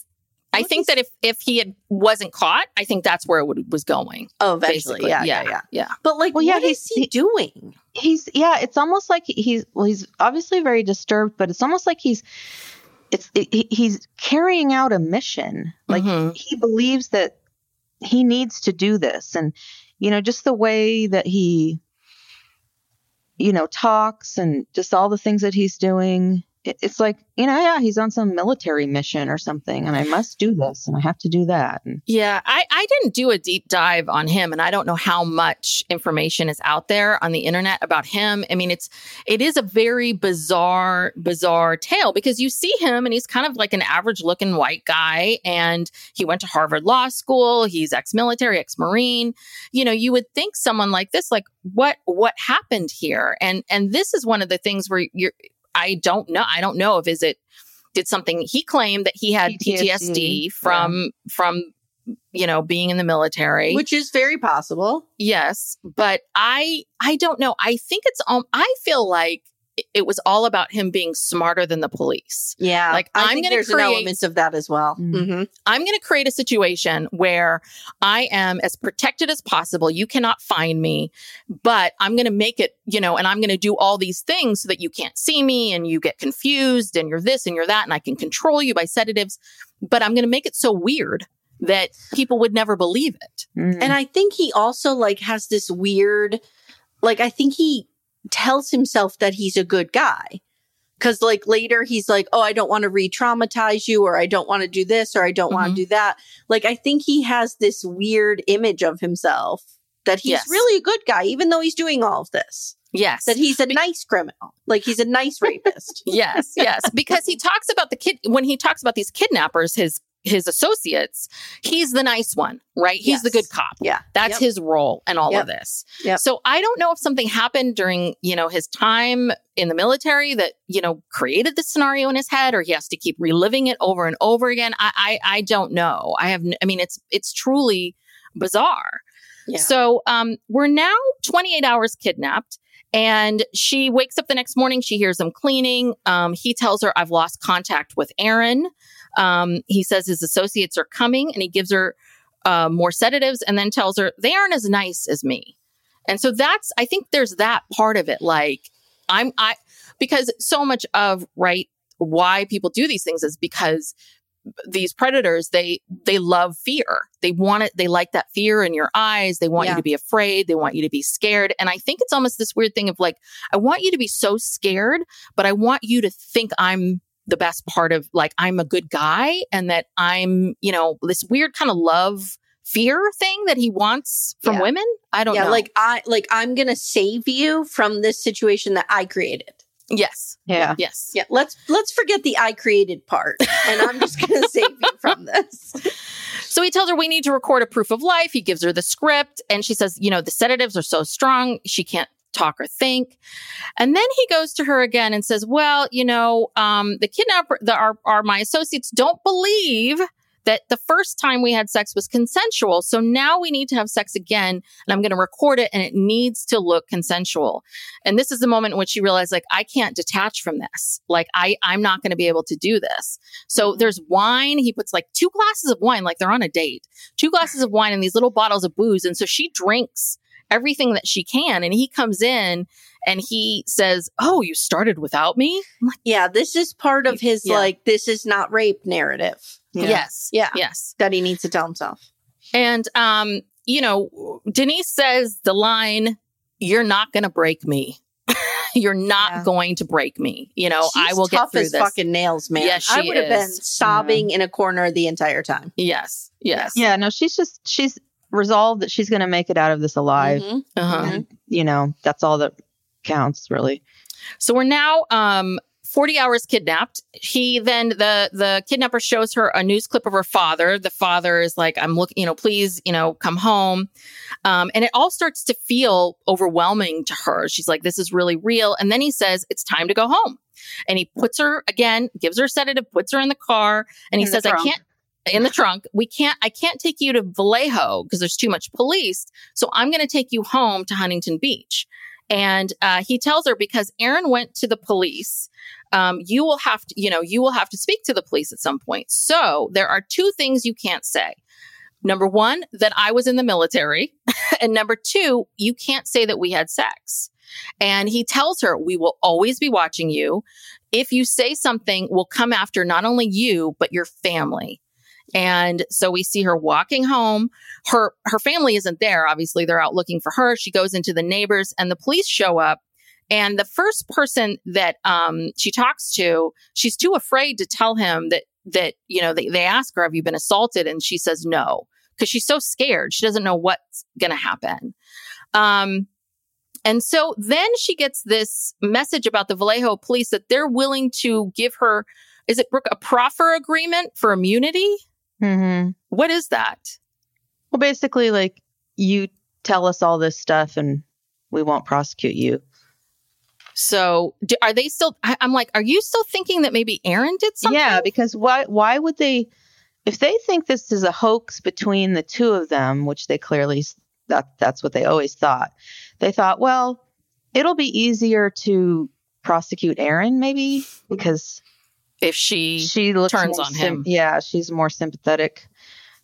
I what think is- that if if he had wasn't caught, I think that's where it would, was going. oh, eventually, basically. yeah, yeah, yeah, yeah. yeah. But like, Well, yeah, what he's- is he he- doing? he's yeah it's almost like he's well he's obviously very disturbed but it's almost like he's it's he- he's carrying out a mission like Mhm. he believes that he needs to do this and you know just the way that he you know talks and just all the things that he's doing it, it's like you know yeah he's on some military mission or something and i must do this and i have to do that Yeah, I, I didn't do a deep dive on him, and I don't know how much information is out there on the internet about him. I mean, it's it is a very bizarre, bizarre tale because you see him, and he's kind of like an average looking white guy, and he went to Harvard Law School. He's ex-military, ex-marine. You know, you would think someone like this, like what what happened here, and and this is one of the things where you're. I don't know. I don't know if is it did something he claimed that he had PTSD, PTSD, from from you know being in the military Which is very possible. yes but i i don't know i think it's um i feel like it- it was all about him being smarter than the police Yeah, Like, I I'm gonna there's an create- element of that as well. Mm. Mm-hmm. i'm going to create a situation where i am as protected as possible you cannot find me but i'm going to make it you know and i'm going to do all these things so that you can't see me and you get confused and you're this and you're that and i can control you by sedatives but i'm going to make it so weird that people would never believe it mm. And I think he also like has this weird, like I think he tells himself that he's a good guy. Cause like later he's like, oh, I don't want to re-traumatize you, or I don't want to do this, or I don't want Mhm. to do that. Like I think he has this weird image of himself that he's Yes. really a good guy, even though he's doing all of this. yes That he's a nice criminal, like he's a nice rapist. *laughs* yes, yes, because he talks about the kid when he talks about these kidnappers, his his associates. He's the nice one, right? He's the good cop. Yeah, That's Yep. his role and all Yep. of this. Yep. So I don't know if something happened during, you know, his time in the military that, you know, created this scenario in his head or he has to keep reliving it over and over again. I I, I don't know. I have I mean it's it's truly bizarre. Yeah. So um we're now 28 hours kidnapped and she wakes up the next morning she hears him cleaning. Um he tells her I've lost contact with Aaron. Um he says his associates are coming and he gives her uh, more sedatives and then tells her they aren't as nice as me. And so that's, I think there's that part of it. Like I'm, I, because so much of, right, why people do these things is because these predators, they, they love fear. They want it. They like that fear in your eyes. They want Yeah. you to be afraid. They want you to be scared. And I think it's almost this weird thing of like, I want you to be so scared, but I want you to think I'm the best part of like I'm a good guy and that I'm, you know, this weird kind of love fear thing that he wants from Yeah. women. I don't know. yeah, know. like I like I'm gonna save you from this situation that I created. yes. yeah Yes. Yeah, let's let's forget the I created part, and I'm just gonna *laughs* save you from this. So he tells her we need to record a proof of life. He gives her the script and she says, you know, the sedatives are so strong, she can't talk or think. And then he goes to her again and says, well, you know, um, the kidnapper, the, our, our, my associates don't believe that the first time we had sex was consensual. So now we need to have sex again and I'm going to record it and it needs to look consensual. And this is the moment in which she realized like, I can't detach from this. Like I, I'm not going to be able to do this. So there's wine. He puts like two glasses of wine, like they're on a date, two glasses of wine and these little bottles of booze. And so she drinks everything that she can. And he comes in and he says, Oh, you started without me? Like, yeah, this is part of his Yeah. like, this is not rape narrative Yeah. Yes. Yeah. Yes. that he needs to tell himself. And, um, you know, Denise says the line, You're not going to break me. *laughs* You're not Yeah. going to break me. You know, I She's will get tough through as this. fucking nails, man. Yes, I she would have been is. sobbing in a corner the entire time. yes. Yes. Yeah, no, she's just she's resolved that she's going to make it out of this alive. Mhm. Uh-huh. And, you know, that's all that counts, really. So we're now um 40 hours kidnapped. He then the the kidnapper shows her a news clip of her father. The father is like, I'm looking, you know, please, you know, come home. Um, and it all starts to feel overwhelming to her. She's like, this is really real. And then he says, it's time to go home. And he puts her again, gives her a sedative, puts her in the car, and he In the says, I can't in the trunk. We can't, I can't take you to Vallejo because there's too much police. So I'm going to take you home to Huntington Beach. And uh, he tells her because Aaron went to the police, um, you will have to, you know, you will have to speak to the police at some point. So there are two things you can't say. Number one, that I was in the military. *laughs* and number two, you can't say that we had sex. And he tells her, we will always be watching you. If you say something, we'll come after not only you, but your family. And so we see her walking home. Her her family isn't there. Obviously, they're out looking for her. She goes into the neighbors, and the police show up. And the first person that um, she talks to, she's too afraid to tell him that that you know they, they ask her, "Have you been assaulted?" And she says no because she's so scared. She doesn't know what's to happen. Um, and so then she gets this message about the Vallejo police that they're willing to give her, is it Brooke, a proffer agreement for immunity? Mm-hmm. What is that? Well, basically, like you tell us all this stuff and we won't prosecute you. So do, are they still? I, I'm like, are you still thinking that maybe Aaron did something? Yeah, because why? Why would they? If they think this is a hoax between the two of them, which they clearly that that's what they always thought, they thought, well, it'll be easier to prosecute Aaron, maybe because if she, she looks turns more on him. Yeah, she's a more sympathetic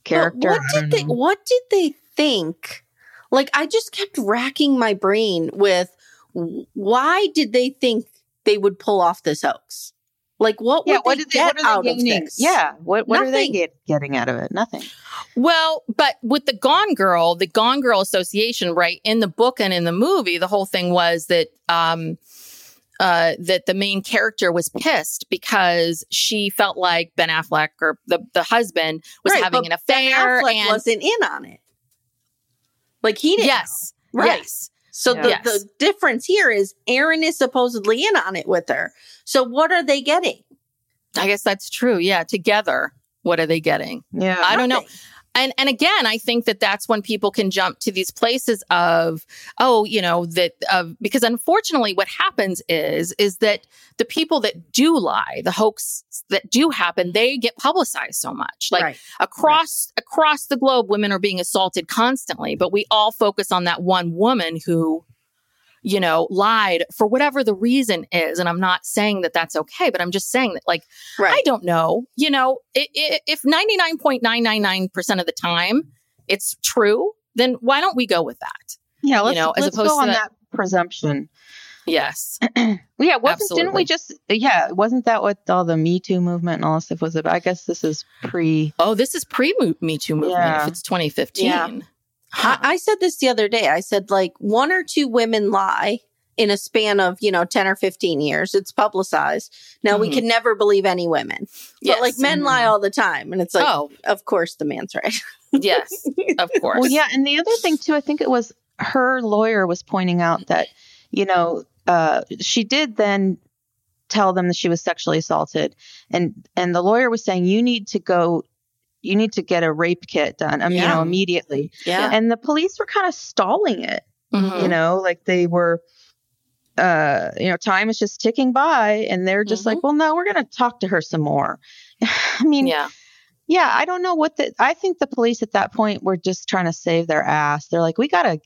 But character. what did they know. what did they think? Like I just kept racking my brain with why did they think they would pull off this hoax? Like what would yeah, what they did they, get what are out they of gaining? this? Yeah, what what are they get, getting out of it? Nothing. well, but with the Gone Girl, the Gone Girl Association, right in the book and in the movie, the whole thing was that um, uh, that the main character was pissed because she felt like Ben Affleck or the the husband was Right, having but an affair, Ben Affleck and wasn't in on it. Like he didn't. yes, know. Right. yes, So Yeah. the, Yes. the difference here is Aaron is supposedly in on it with her. So what are they getting? I guess that's true. Yeah, together, what are they getting? Yeah, I don't know. And and again, I think that that's when people can jump to these places of oh, you know that of because unfortunately, what happens is is that the people that do lie, the hoax that do happen, they get publicized so much. Like right. across across the globe, women are being assaulted constantly, but we all focus on that one woman who you know lied for whatever the reason is and i'm not saying that that's okay but i'm just saying that like Right. I don't know. You know, if 99.999% of the time it's true, then why don't we go with that? yeah. Let's, know, as let's opposed go to on that- that presumption. Yes. *clears throat* Yeah, wasn't didn't we just yeah, wasn't that what all the Me Too movement and all this stuff was about? I guess this is pre Oh, this is pre Me Too movement Yeah. if it's 2015. Yeah. I, I said this the other day. I said like one or two women lie in a span of, you know, 10 or 15 years. It's publicized. Now we Mhm. can never believe any women. Yes. But like men Mhm. lie all the time. And it's like, oh, of course the man's right. *laughs* yes, of *laughs* course. Well, yeah, and the other thing too, I think it was her lawyer was pointing out that, you know, uh, she did then tell them that she was sexually assaulted, and and the lawyer was saying you need to go, you need to get a rape kit done, um, you know, immediately. Yeah. And the police were kind of stalling it, Mhm. you know, like they were. Uh, you know, time is just ticking by, and they're just Mhm. like, "Well, no, we're going to talk to her some more." *laughs* I mean, Yeah. Yeah, I don't know what the. I think the police at that point were just trying to save their ass. They're like, we got to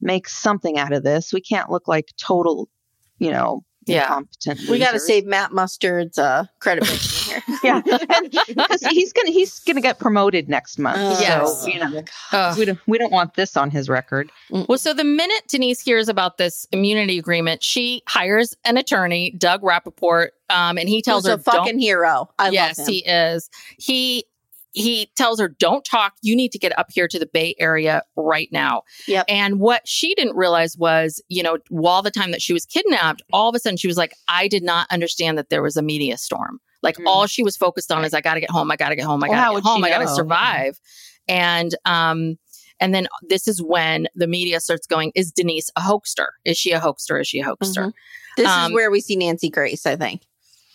make something out of this. We can't look like total, you know, Yeah. We got to save Matt Mustard's uh, credibility here. *laughs* yeah, because he's gonna he's gonna get promoted next month. Oh, Yes. You know, Ugh. we don't we don't want this on his record. Well, so the minute Denise hears about this immunity agreement, she hires an attorney, Doug Rappaport, um, and he tells Who's her, a fucking "Don't." hero. I yes, love him. he is. He he tells her, "Don't talk. You need to get up here to the Bay Area right now." Yep. And what she didn't realize was, you know, while the time that she was kidnapped, all of a sudden she was like, "I did not understand that there was a media storm." Like Mm. all she was focused on is, "I got to get home. I got to get home. I got to would get home. I got to survive." And um, and then this is when the media starts going, "Is Denise a hoaxer? Is she a hoaxer? Is she a hoaxer?" Mhm. This Um, is where we see Nancy Grace, I think.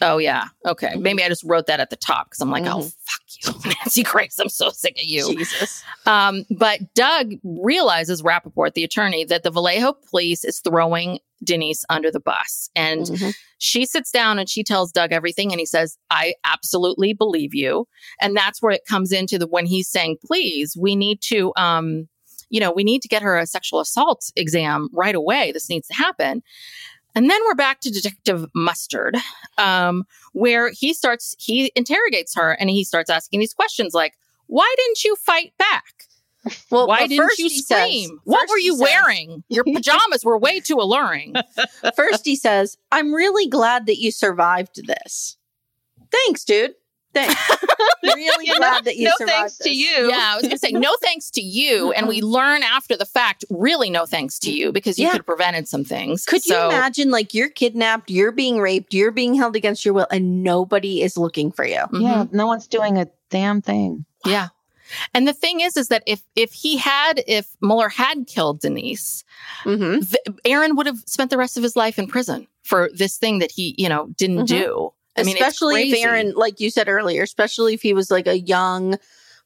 Oh yeah. Okay. Mhm. Maybe I just wrote that at the top because I'm like, oh Mhm. fuck you, *laughs* Nancy Grace. I'm so sick of you. Jesus. Um, but Doug realizes Rappaport, the attorney, that the Vallejo police is throwing Denise under the bus. And Mhm. she sits down and she tells Doug everything. And he says, I absolutely believe you. And that's where it comes into the when he's saying, please, we need to um, you know, we need to get her a sexual assault exam right away. This needs to happen. And then we're back to Detective Mustard, um, where he starts, he interrogates her and he starts asking these questions like, why didn't you fight back? Well, Why didn't first you he says- scream? what were you says- wearing? Your *laughs* pajamas were way too alluring. First, he says, I'm really glad that you survived this. Thanks, dude. Thanks. *laughs* really Yeah, glad that you no survived thanks to you. yeah, I was going to say no thanks to you. And we learn after the fact, really no thanks to you because you Yeah. could have prevented some things. Could you imagine, like, you're kidnapped, you're being raped, you're being held against your will, and nobody is looking for you? Mhm. Yeah, no one's doing a damn thing. Yeah. And the thing is, is that if if he had, if Muller had killed Denise, Mm-hmm. th- Aaron would have spent the rest of his life in prison for this thing that he, you know, didn't Mhm. do. I mean, it's especially if crazy. Aaron, like you said earlier, especially if he was like a young,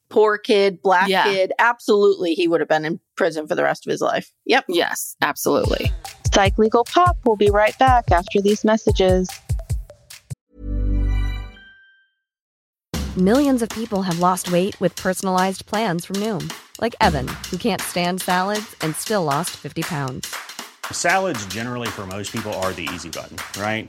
poor kid, black Yeah. kid, absolutely he would have been in prison for the rest of his life. Yep. Yes, absolutely. Psych Legal Pop will be right back after these messages. Millions of people have lost weight with personalized plans from Noom, like Evan, who can't stand salads and still lost 50 pounds. Salads, generally, for most people, are the easy button, right?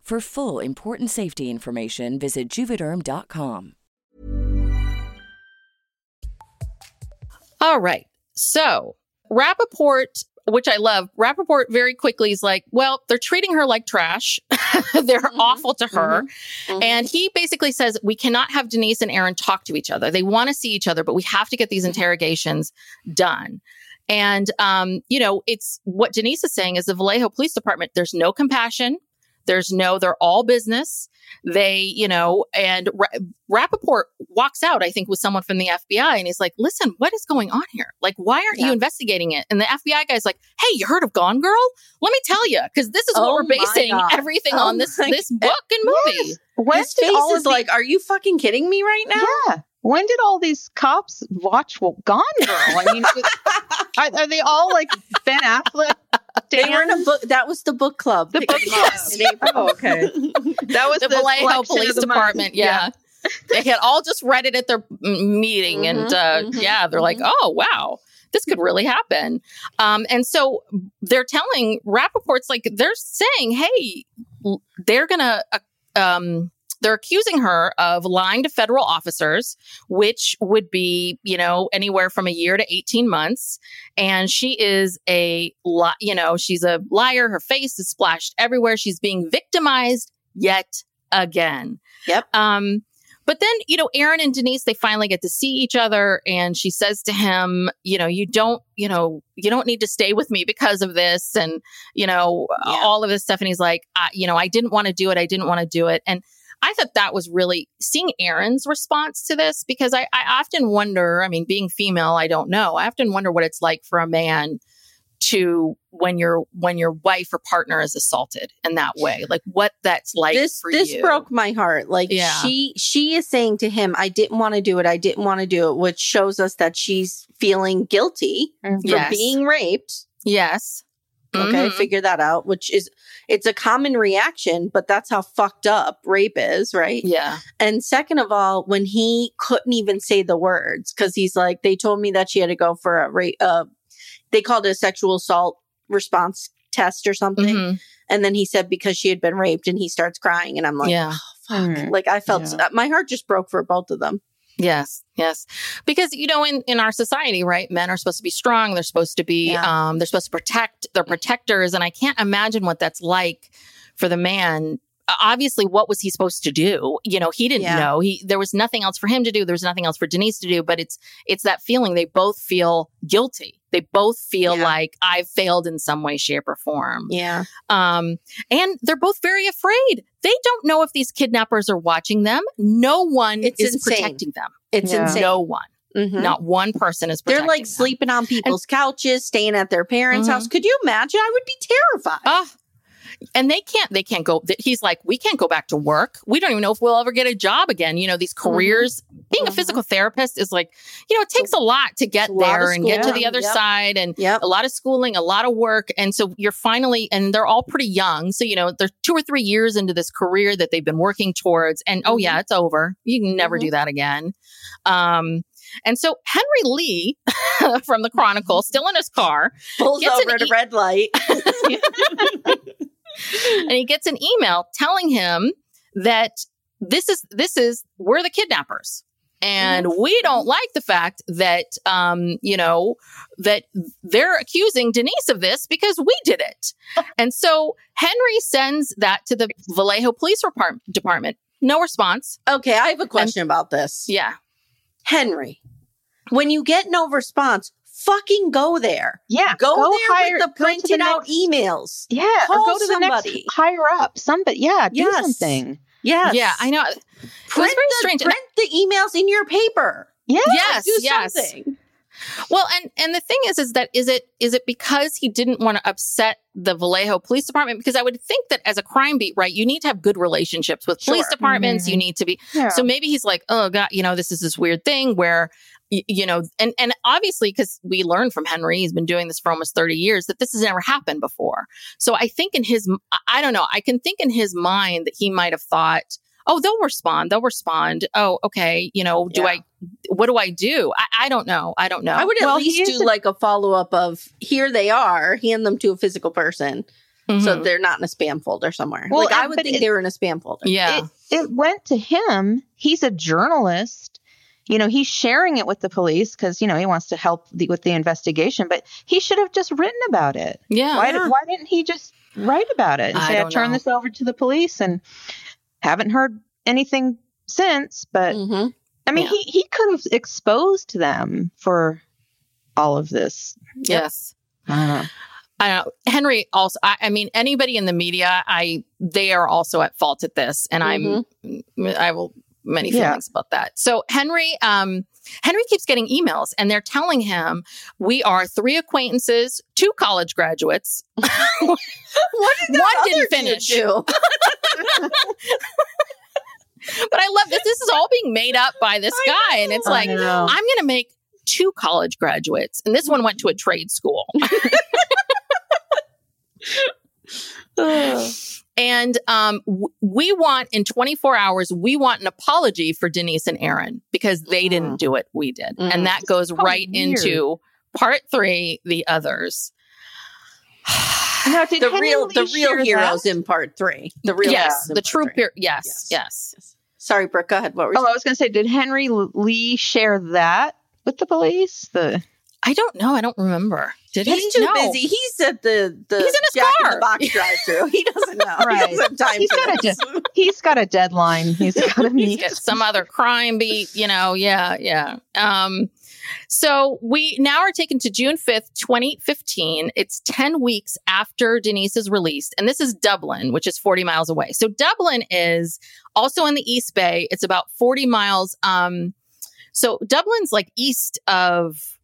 For full important safety information, visit juvederm.com. All right. So Rappaport, which I love, Rappaport very quickly is like, well, they're treating her like trash. *laughs* they're awful to her. Mhm. And he basically says, we cannot have Denise and Aaron talk to each other. They want to see each other, but we have to get these interrogations done. And, um, you know, it's what Denise is saying is the Vallejo Police Department, there's no compassion. There's no, they're all business. They, you know, and Ra- Rappaport walks out, I think, with someone from the FBI and he's like, listen, what is going on here? Like, why aren't you investigating it? And the FBI guy's like, hey, you heard of Gone Girl? Let me tell you, because this is Oh what we're basing God. everything Oh on this, this God. book and movie. When His face all is of the- like, are you fucking kidding me right now? yeah. When did all these cops watch well, Gone Girl? I mean, *laughs* are, are they all like Ben Affleck They were in a book. That was the book club. The book them up club. in April. Oh, okay. That was the, the, Vallejo Police the. Department. Yeah. they had all just read it at their meeting. and Mhm, uh, mhm, yeah, they're like, oh, wow, this could really happen. Um, and so they're telling Rappaport's like, they're saying, hey, they're going to, uh, um, they're accusing her of lying to federal officers, which would be, you know, anywhere from a year to 18 months. And she is a, li- you know, she's a liar. Her face is splashed everywhere. She's being victimized yet again. Yep. Um, but then, you know, Aaron and Denise, they finally get to see each other and she says to him, you know, you don't, you know, you don't need to stay with me because of this and, you know, Yeah. all of this stuff. And he's like, I, you know, I didn't want to do it. I didn't want to do it. And I thought that was really seeing Aaron's response to this because I, I often wonder, I mean, being female, I don't know. I often wonder what it's like for a man to when your when your wife or partner is assaulted in that way like what that's like this this you. broke my heart. Like Yeah. she she is saying to him, "I didn't want to do it. I didn't want to do it," which shows us that she's feeling guilty Mhm. for Yes. being raped. yes Okay, Mhm. figure that out. Which is it's a common reaction, but that's how fucked up rape is, right? yeah And second of all, when he couldn't even say the words because he's like, they told me that she had to go for a rape. Uh, they called it a sexual assault response test or something. Mhm. And then he said because she had been raped, and he starts crying, and I'm like, yeah Mhm. like I felt Yeah. my heart just broke for both of them. Yes, yes. Because you know, in in our society, right, men are supposed to be strong. They're supposed to be, Yeah. um, they're supposed to protect. They're protectors, and I can't imagine what that's like for the man. Obviously, what was he supposed to do? You know, he didn't Yeah. know. He there was nothing else for him to do. There was nothing else for Denise to do. But it's it's that feeling. They both feel guilty. They both feel Yeah. like I've failed in some way, shape, or form. Yeah, Um, and they're both very afraid. They don't know if these kidnappers are watching them. No one It's is insane. protecting them. it's Yeah. insane. No one. Mhm. Not one person is. They're like them. sleeping on people's couches, staying at their parents' Mhm. house. Could you imagine? I would be terrified. Ah. And they can't they can't go he's like we can't go back to work we don't even know if we'll ever get a job again you know these Mm-hmm. careers being a Mhm. physical therapist is like you know it takes a lot to get there and get to the other Yep. side and Yep. a lot of schooling a lot of work and so you're finally and they're all pretty young so you know they're two or three years into this career that they've been working towards and oh Mm-hmm. yeah it's over you can never do that again um and so henry lee *laughs* from the chronicle still in his car Pulls over at a e- red light. *laughs* *laughs* *laughs* and he gets an email telling him that this is this is we're the kidnappers and we don't like the fact that um you know that they're accusing Denise of this because we did it. *laughs* and so Henry sends that to the Vallejo Police Repart- Department. No response. okay, I have a question about this. Yeah. Henry, when you get no response, fucking go there. Yeah, Go, there hire- with the printed the out next- emails. Yeah, Call or go to the somebody. next higher up. Somebody, yeah, do Yes. something. Yes. Yeah, I know. Print very the, strange. Print the emails in your paper. Yeah, Yes, Do yes. something. Well, and and the thing is, is that is it is it because he didn't want to upset the Vallejo Police Department? Because I would think that as a crime beat, right, you need to have good relationships with police Sure. departments. You Mhm. need to be yeah. so maybe he's like, oh god, you know, this is this weird thing where. Y- You know, and and obviously, because we learned from Henry, he's been doing this for almost thirty years, that this has never happened before. So I think in his, I- I don't know, I can think in his mind that he might have thought, oh, they'll respond, they'll respond. Oh, okay, you know, do Yeah. I, what do I do? I, I don't know, I don't know. I would at Well, least do a- like a follow up of here they are, hand them to a physical person so Mhm. they're not in a spam folder somewhere. Well, like I would think it- they were in a spam folder. yeah. it, it went to him. He's a journalist. You know, he's sharing it with the police because you know he wants to help the, with the investigation. But he should have just written about it. Yeah. why, did, why didn't he just write about it and I say, "I don't turned this over to the police and haven't heard anything since"? But hmm I mean, Yeah. he he could have exposed them for all of this. Yes. I don't know. I know. Henry also, I, I mean, anybody in the media, I, they are also at fault at this. And I'm, I will, many Yeah. feelings about that. So Henry, um, Henry keeps getting emails and they're telling him, we are three acquaintances, two college graduates. *laughs* *laughs* What did One that didn't finish. do? *laughs* But I love this. This is all being made up by this guy. And it's like. I'm going to make two college graduates. And this one went to a trade school. And um, w- we want in 24 hours, we want an apology for Denise and Aaron because they didn't do it. We did. Mm. And that goes right weird. into part three, the others. Now, *sighs* did the Henry real Lee the real heroes that? in part three. The real yes, the true, three. peer- yes, yes, Sorry, Brooke. Go ahead. What were you Oh, I was going to say, did Henry Lee share that with the police? The I don't know. I don't remember. Did he? He's too No. busy. He's at the the He's in his Jack in car. the Box drive-through. He doesn't *laughs* know. He doesn't time he's got this. a de- he's got a deadline. He's *laughs* got to He's meet. some other crime beat, you know. Yeah, yeah. Um, so we now are taken to June 5th, 2015. It's 10 weeks after Denise is released. And this is Dublin, which is 40 miles away. So Dublin is also in the East Bay. It's about 40 miles. Um, so Dublin's like east of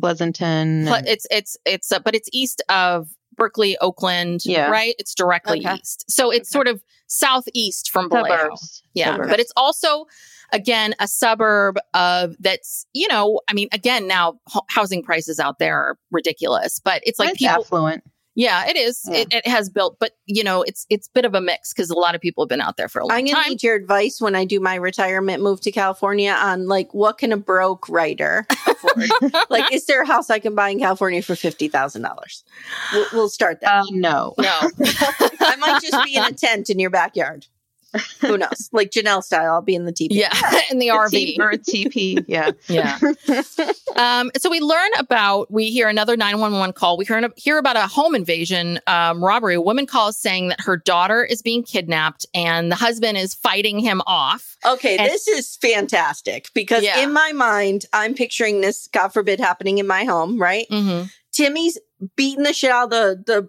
Pleasanton. Pl- it's it's it's uh, but it's east of Berkeley, Oakland, Yeah. right? It's directly Okay. east. So it's sort of southeast from Vallejo. Yeah, Suburbs. but it's also again a suburb of that's you know I mean again now ho- housing prices out there are ridiculous, but it's like It's people. affluent. Yeah, it is. Yeah. It, it has built, but you know it's it's a bit of a mix because a lot of people have been out there for a long time. I'm gonna time. need your advice when I do my retirement move to California on like what can a broke writer afford? *laughs* like, is there a house I can buy in California for fifty thousand dollars? We'll, we'll start that. Uh, no. no, *laughs* I might just be in a tent in your backyard. *laughs* Who knows? Like Janelle style, I'll be in the TP. yeah, *laughs* *laughs* in the A RV T- or a TP. Yeah. Yeah. um, so we learn about, we hear another 911 call. We hear, hear about a home invasion um, robbery. A woman calls saying that her daughter is being kidnapped and the husband is fighting him off. Okay, And- this is fantastic because Yeah. in my mind, I'm picturing this, God forbid, happening in my home, right? Mm-hmm. Timmy's beating the shit out of the, the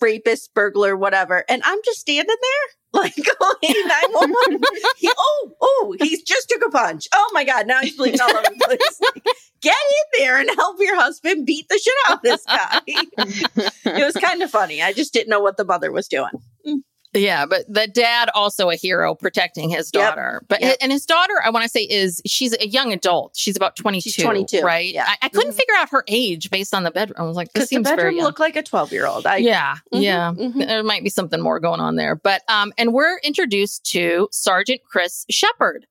rapist, burglar, whatever. And I'm just standing there, *laughs* like, oh, hey, 911. he, oh, oh, he's just took a punch. Oh my God, now he's bleeding all over the place. Like, *laughs* get in there and help your husband beat the shit out of this guy. *laughs* it was kind of funny. I just didn't know what the mother was doing. Mm. Yeah, but the dad also a hero protecting his Yep. daughter. But Yep. and his daughter, I want to say, is she's a young adult. She's about twenty two. 22, right? yeah. I, I couldn't Mhm. figure out her age based on the bedroom. I was like, this the seems very bedroom young. looked like a 12 year old. I, yeah, Mhm, yeah. mhm. There might be something more going on there. But um, and we're introduced to Sergeant Chris Shepard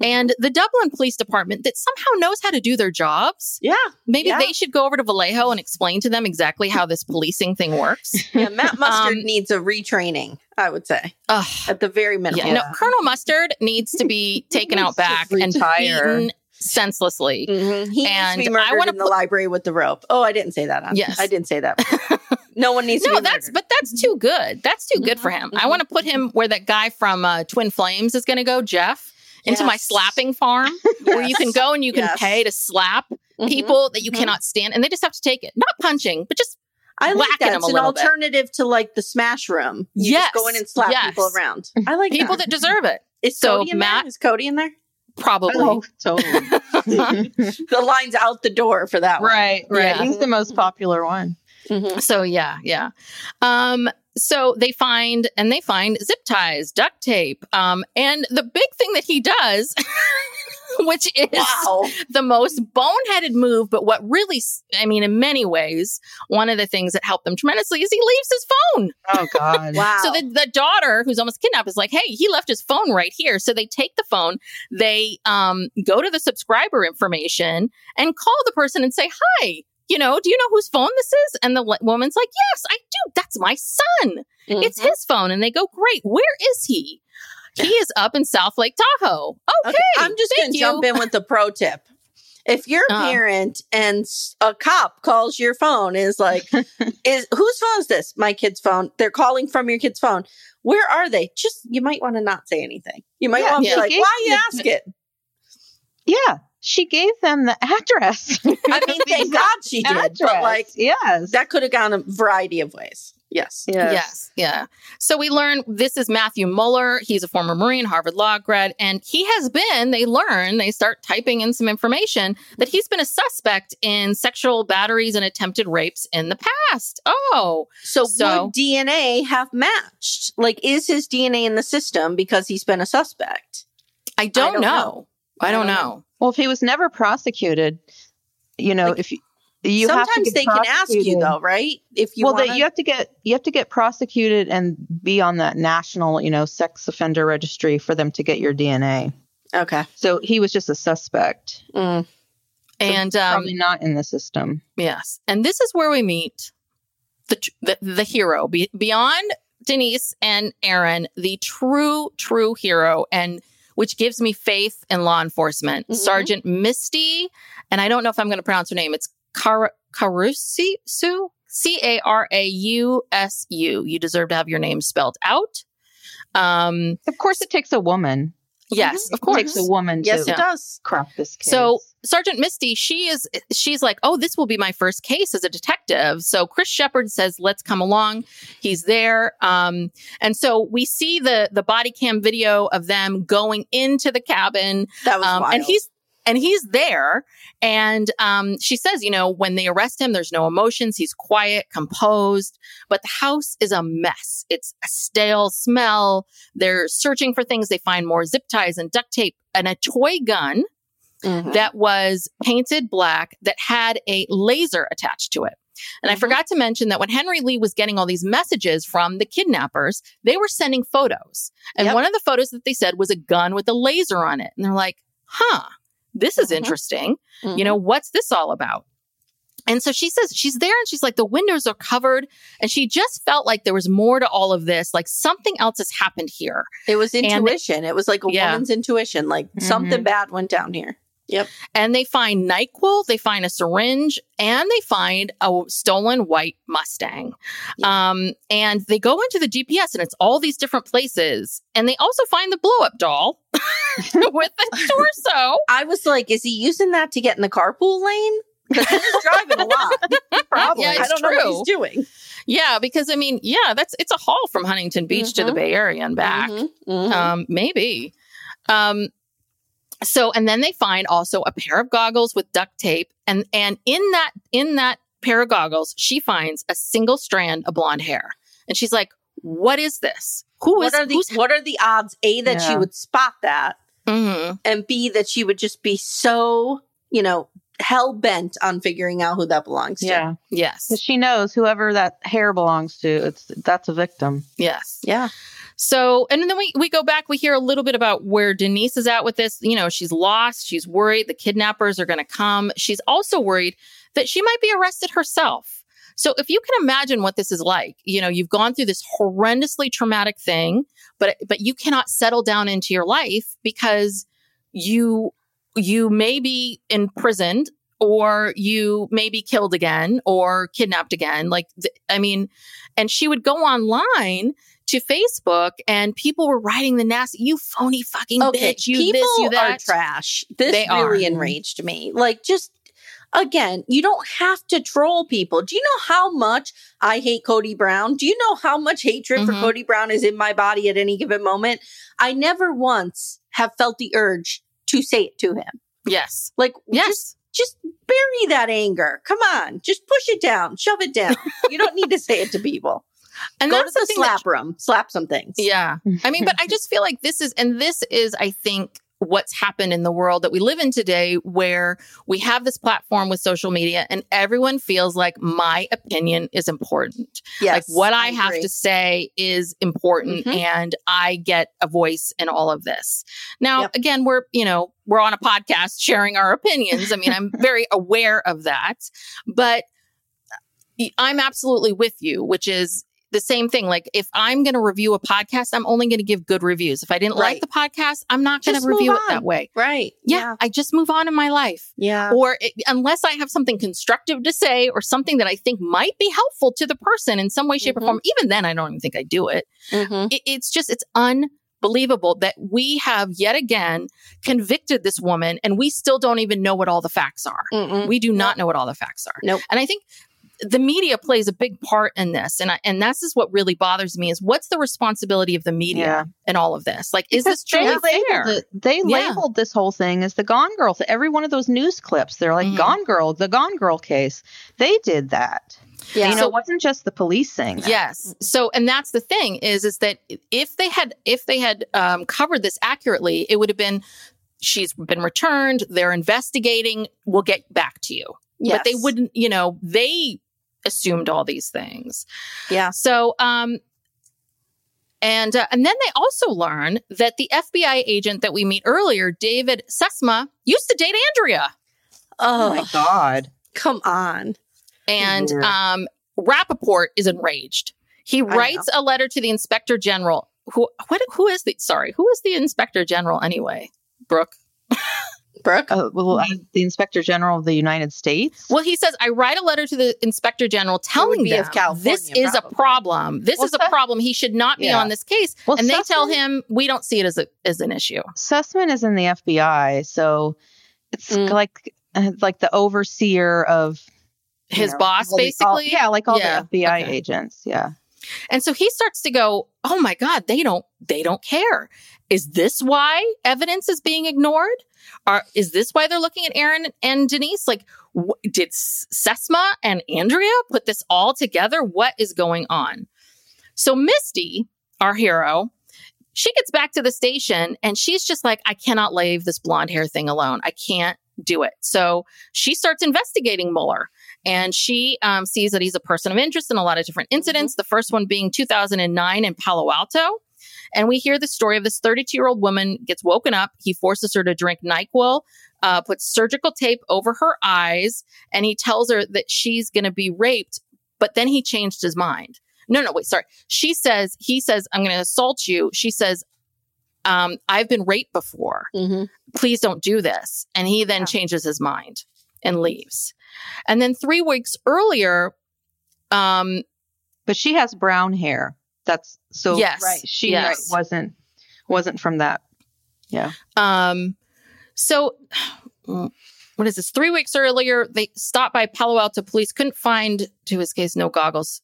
and the Dublin Police Department that somehow knows how to do their jobs. Yeah. Maybe Yeah. they should go over to Vallejo and explain to them exactly how this policing thing works. *laughs* Yeah. Matt *laughs* Mustard Um, needs a retraining, I would say, Ugh. at the very minimum. Yeah, no, Colonel Mustard needs to be *laughs* taken out back and beaten senselessly. Mhm. He And needs to be I murdered wanna in the library with the rope. Oh, I didn't say that. On, Yes. I didn't say that. no one needs to No, that's murdered. but that's too good. That's too good for him. I want to put him where that guy from uh, Twin Flames is going to go, Jeff, into my slapping farm, *laughs* where you can go and you can Yes. pay to slap Mhm. people that you Mhm. cannot stand, and they just have to take it, not punching, but just I like whacking that. It's a an little bit. alternative to like the smash room. You Yes. just go in and slap Yes. people around. I like people that deserve it. Is so Cody in Matt- there? Is Cody in there? Probably. Oh, totally. *laughs* *laughs* The line's out the door for that one. right, right. Yeah. He's the most popular one. Mhm. So yeah, yeah. Um, so they find and they find zip ties, duct tape, um, and the big thing that he does, *laughs* which is Wow. the most boneheaded move, but what really, I mean, in many ways, one of the things that helped them tremendously is he leaves his phone. Oh God. *laughs* Wow. So the, the daughter who's almost kidnapped is like, hey, he left his phone right here. So they take the phone, they um, go to the subscriber information and call the person and say, hi, you know, do you know whose phone this is? And the woman's like, yes, I do. That's my son. It's Mhm. his phone. And they go, great. Where is he? He is up in South Lake Tahoe. Okay. Okay, I'm just going to jump in with the pro tip. If you're a Uh-huh. parent and a cop calls your phone, is like, *laughs* is whose phone is this? My kid's phone. They're calling from your kid's phone. Where are they? Just you might want to not say anything. You might Yeah, want to yeah. be like, why you ask it? Yeah, she gave them the address. *laughs* I mean, thank *laughs* God she did, address. but like yes, that could have gone a variety of ways. Yes. Yes. Yeah. So we learn this is Matthew Muller. He's a former Marine, Harvard Law grad, and he has been, they learn, they start typing in some information that he's been a suspect in sexual batteries and attempted rapes in the past. Oh, So, So- would DNA have matched? Like, is his DNA in the system because he's been a suspect? I don't, don't know. know. I don't I don't know. Well, if he was never prosecuted, you know, Like- if you, you have to Sometimes they can ask you though, right? If you well, wanna, you have to get you have to get prosecuted and be on that national, you know, sex offender registry for them to get your DNA. okay. So he was just a suspect, Mm. And um, probably not in the system. Yes. And this is where we meet the the, the hero Be- beyond Denise and Aaron, the true true hero and which gives me faith in law enforcement. Mhm. Sergeant Misty, and I don't know if I'm going to pronounce her name. It's Car- Carusi Sue C A R A U S U. You deserve to have your name spelled out. Um Of course, it takes a woman. yes, of course. It takes a woman Yes, to it does. crack this case. So Sergeant Misty, she is she's like, "Oh, this will be my first case as a detective." So Chris Shepard says, "Let's come along." He's there. Um and so we see the the body cam video of them going into the cabin That was um, wild. and he's and he's there and um, she says you know when they arrest him there's no emotions he's quiet composed but the house is a mess it's a stale smell they're searching for things they find more zip ties and duct tape and a toy gun Mhm. that was painted black that had a laser attached to it. And I Mhm. forgot to mention that when Henry Lee was getting all these messages from the kidnappers, they were sending photos. And Yep. one of the photos that they said was a gun with a laser on it. And they're like, huh, this is Mhm. interesting. Mhm. You know, what's this all about? And so she says she's there and she's like, the windows are covered. And she just felt like there was more to all of this, like something else has happened here. it was and- intuition. it was like a Yeah. woman's intuition. Like something bad went down here. Yep. and they find NyQuil, they find a syringe, and they find a stolen white Mustang. Um, and they go into the GPS, and it's all these different places. And they also find the blow up doll *laughs* with the *laughs* torso. I was like, is he using that to get in the carpool lane? Because he's driving a lot. *laughs* Probably. Yeah, I don't know what he's doing. Yeah, because I mean, yeah, that's it's a haul from Huntington Beach to the Mhm. Bay Area and back. Mhm, mhm. Um, maybe. Um, so and then they find also a pair of goggles with duct tape, and and in that in that pair of goggles, she finds a single strand of blonde hair, and she's like, "What is this? Who is what are the what are the odds? A that she would spot that, Mhm. and B that she would just be so you know hell bent on figuring out who that belongs to. yeah, Yes, 'Cause she knows whoever that hair belongs to, it's that's a victim. yes. Yeah. So, and then we, we go back, we hear a little bit about where Denise is at with this. You know, she's lost. She's worried the kidnappers are going to come. She's also worried that she might be arrested herself. So if you can imagine what this is like, you know, you've gone through this horrendously traumatic thing, but, but you cannot settle down into your life because you, you may be imprisoned or you may be killed again or kidnapped again. Like, I mean, and she would go online to Facebook and people were writing the nasty, you phony fucking Okay. bitch, you people this, you are that. trash. This They really are. enraged me. Like just. Again, you don't have to troll people. Do you know how much I hate Cody Brown? Do you know how much hatred for Mhm. Cody Brown is in my body at any given moment? I never once have felt the urge to say it to him. Yes. Like, Yes. just, just bury that anger. Come on, just push it down, shove it down. you don't need to say it to people. And Go to that's the thing that- slap room, slap some things. Yeah. I mean, but I just feel like this is, and this is, I think, what's happened in the world that we live in today, where we have this platform with social media and everyone feels like my opinion is important. Yes, like what I, have agree. to say is important Mhm. and I get a voice in all of this. Now, Yep. again, we're, you know, we're on a podcast sharing our opinions. I mean, I'm *laughs* very aware of that, but I'm absolutely with you, which is the same thing. Like if I'm going to review a podcast, I'm only going to give good reviews. If I didn't like the podcast, I'm not going to review move it that way. Right. Yeah, I just move on in my life. Yeah. Or it, unless I have something constructive to say or something that I think might be helpful to the person in some way, shape, Mhm. or form, even then, I don't even think I do it. Mhm. it. It's just, it's unbelievable that we have yet again convicted this woman and we still don't even know what all the facts are. Mm-mm. We do not know what all the facts are. Nope. And I think the media plays a big part in this. And I, and that's is what really bothers me is what's the responsibility of the media Yeah. in all of this? Like, is Because this truly they fair? labeled it- they Yeah. labeled this whole thing as the Gone Girl. So every one of those news clips, they're like Mhm. Gone Girl, the Gone Girl case. They did that. Yeah. You know, it wasn't just the police saying. Yes. So, and that's the thing is, is that if they had, if they had um, covered this accurately, it would have been, she's been returned. They're investigating. We'll get back to you. but they wouldn't, you know, they assumed all these things. Yeah. So, um, and uh, and then they also learn that the FBI agent that we meet earlier, David Sesma, used to date Andrea, Oh Oh, my god. come on. and Weird. um, Rappaport is enraged. He writes a letter to the inspector general. Who what who is the sorry who is the inspector general anyway? Brooke. *laughs* Brooke? Oh, well, uh, the Inspector General of the United States. Well, he says, I write a letter to the inspector general telling them this is a problem. This Well, is a problem. He should not be Yeah. on this case. Well, and they tell him, we don't see it as a as an issue. Sussman is in the FBI, so it's Mm. like uh, like the overseer of His know, boss, all the- all- basically. yeah, like all Yeah, the FBI okay. agents. Yeah. And so he starts to go, "Oh my god, they don't they don't care. Is this why evidence is being ignored? Are is this why they're looking at Aaron and Denise? Like did Sesma and Andrea put this all together? What is going on?" So Misty, our hero, she gets back to the station and she's just like, "I cannot leave this blonde hair thing alone. I can't do it." So she starts investigating Muller and she um, sees that he's a person of interest in a lot of different incidents. The first one being 2009 in Palo Alto. And we hear the story of this 32 year old woman gets woken up. He forces her to drink NyQuil, uh, puts surgical tape over her eyes, and he tells her that she's going to be raped. But then he changed his mind. No, no, wait, sorry. She says, he says, I'm going to assault you. She says, um, I've been raped before Mm-hmm. please don't do this. And he then Yeah. changes his mind and leaves. And then three weeks earlier, um, But she has brown hair. That's so Yes, right. She yes. wasn't wasn't from that. Yeah. um, so what is this? Three weeks earlier, they stopped by Palo Alto police, couldn't find, to his case, no goggles.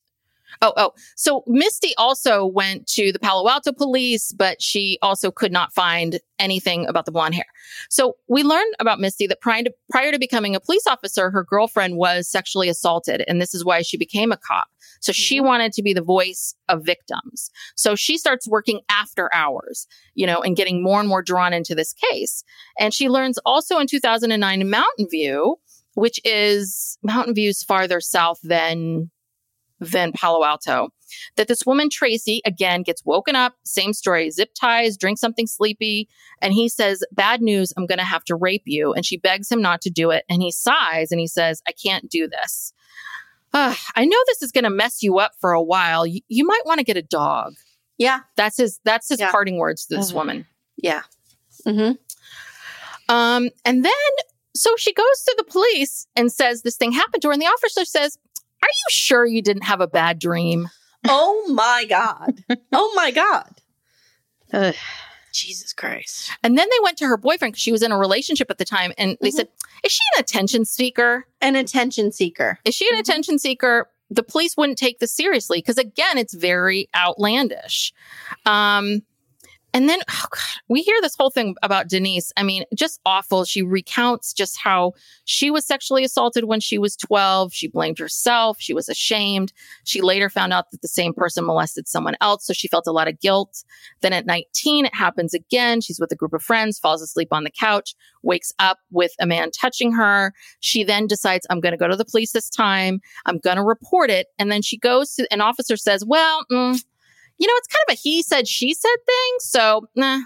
Oh, oh. So Misty also went to the Palo Alto police, but she also could not find anything about the blonde hair. So we learned about Misty that prior to, prior to becoming a police officer, her girlfriend was sexually assaulted. And this is why she became a cop. So she mm-hmm. wanted to be the voice of victims. So she starts working after hours, you know, and getting more and more drawn into this case. And she learns also in 2009 in Mountain View, which is Mountain View's farther south than than Palo Alto. That this woman, Tracy, again gets woken up, same story, zip ties, drink something sleepy. And he says, Bad news, I'm going to have to rape you. And she begs him not to do it. And he sighs and he says, I can't do this. Ah, I know this is going to mess you up for a while. You, you might want to get a dog. Yeah. That's his, that's his Yeah. parting words to this Ugh. woman. Yeah. Mm-hmm. Um, and then, so she goes to the police and says this thing happened to her. And the officer says, Are you sure you didn't have a bad dream? Oh my God. *laughs* oh my God. Ugh. Jesus Christ. And then they went to her boyfriend because she was in a relationship at the time. And they Mhm. said, Is she an attention seeker? An attention seeker. Is she an attention seeker? The police wouldn't take this seriously because, again, it's very outlandish. Um, and then, oh God, we hear this whole thing about Denise. I mean, just awful. She recounts just how she was sexually assaulted when she was 12. She blamed herself. She was ashamed. She later found out that the same person molested someone else. So she felt a lot of guilt. Then at 19, it happens again. She's with a group of friends, falls asleep on the couch, wakes up with a man touching her. She then decides, I'm going to go to the police this time. I'm going to report it. And then she goes to an officer says, well, mm, you know, it's kind of a he said, she said thing. So, nah.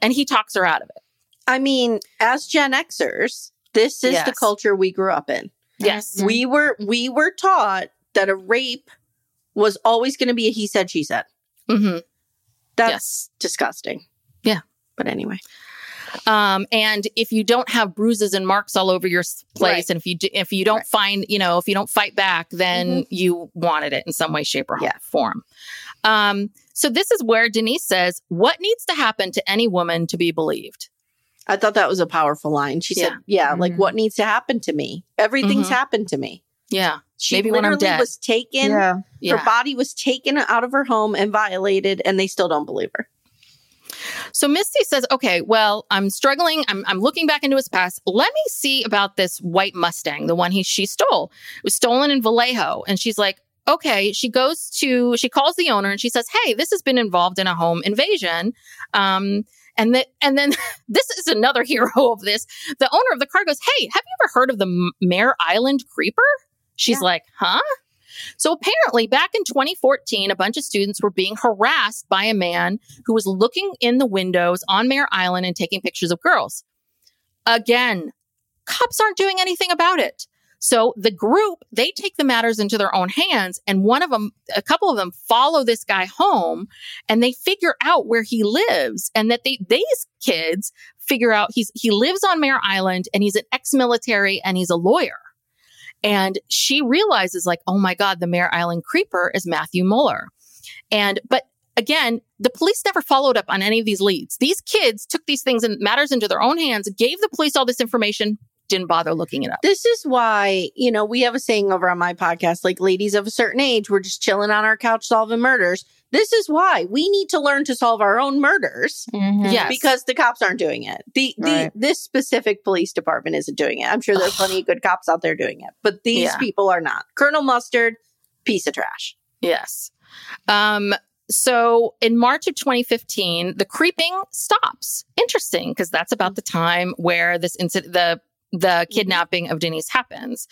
And he talks her out of it. I mean, as Gen Xers, this is the culture we grew up in. Yes. We were we were taught that a rape was always going to be a he said she said. hmm That's Yes. disgusting. Yeah. But anyway. Um, and if you don't have bruises and marks all over your place, Right. and if you do, if you don't Right. find, you know, if you don't fight back, then you wanted it in some way, shape, or Yeah. form. Um, so this is where Denise says, "What needs to happen to any woman to be believed?" I thought that was a powerful line. She said, Yeah. "Yeah, like what needs to happen to me? Everything's Mhm. happened to me." Yeah, She Maybe when I'm literally dead. was taken. yeah. yeah. Her body was taken out of her home and violated, and they still don't believe her. So Misty says, okay, well, I'm struggling. I'm, I'm looking back into his past. Let me see about this white Mustang, the one he she stole. It was stolen in Vallejo. And she's like, okay. She goes to, she calls the owner and she says, hey, this has been involved in a home invasion. Um, And that, and then *laughs* this is another *laughs* hero of this. The owner of the car goes, Hey, have you ever heard of the Mare Island Creeper? She's like, Huh? So apparently, back in 2014, a bunch of students were being harassed by a man who was looking in the windows on Mare Island and taking pictures of girls. Again, cops aren't doing anything about it. So the group, they take the matters into their own hands and one of them, a couple of them follow this guy home and they figure out where he lives and that they, these kids figure out he's, he lives on Mare Island and he's an ex-military and he's a lawyer. And she realizes like, oh my God, the Mare Island creeper is Matthew Muller. And, but again, the police never followed up on any of these leads. These kids took these things and matters into their own hands, gave the police all this information, didn't bother looking it up. This is why, you know, we have a saying over on my podcast like, ladies of a certain age, we're just chilling on our couch solving murders. This is why we need to learn to solve our own murders. Mhm. Yes. Because the cops aren't doing it. The the Right. this specific police department isn't doing it. I'm sure there's plenty of good cops out there doing it, but these Yeah. people are not. Colonel Mustard, piece of trash. Yes. Um, so in March of 2015, the creeping stops. Interesting, because that's about the time where this incident, the the kidnapping of Denise happens,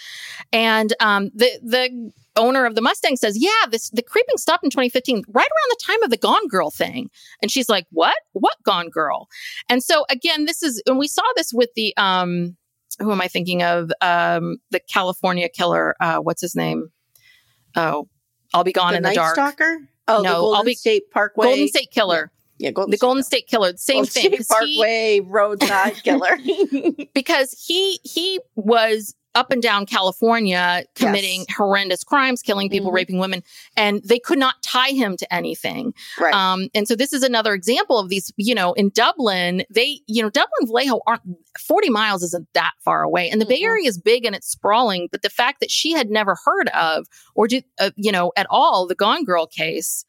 and um, the the owner of the Mustang says, "Yeah, this the creeping stopped in 2015, right around the time of the Gone Girl thing." And she's like, "What? What Gone Girl?" And so again, this is and we saw this with the um, who am I thinking of? Um, the California killer. Uh, what's his name? Oh, I'll be gone the in the Night dark. Stalker? Oh, No, I'll Golden be- State Parkway. Golden State Killer. Yeah, Golden the State Golden State Killer. the Same Golden thing. State 'cause he- Parkway roadside killer. *laughs* because he he was up and down California committing Yes. horrendous crimes, killing people, Mhm. raping women, and they could not tie him to anything. right. Um, and so this is another example of these, you know, in Dublin, they, you know, Dublin Vallejo aren't 40 miles isn't that far away. And the Bay Mhm. Area is big and it's sprawling, but the fact that she had never heard of or did, uh, you know, at all the Gone Girl case.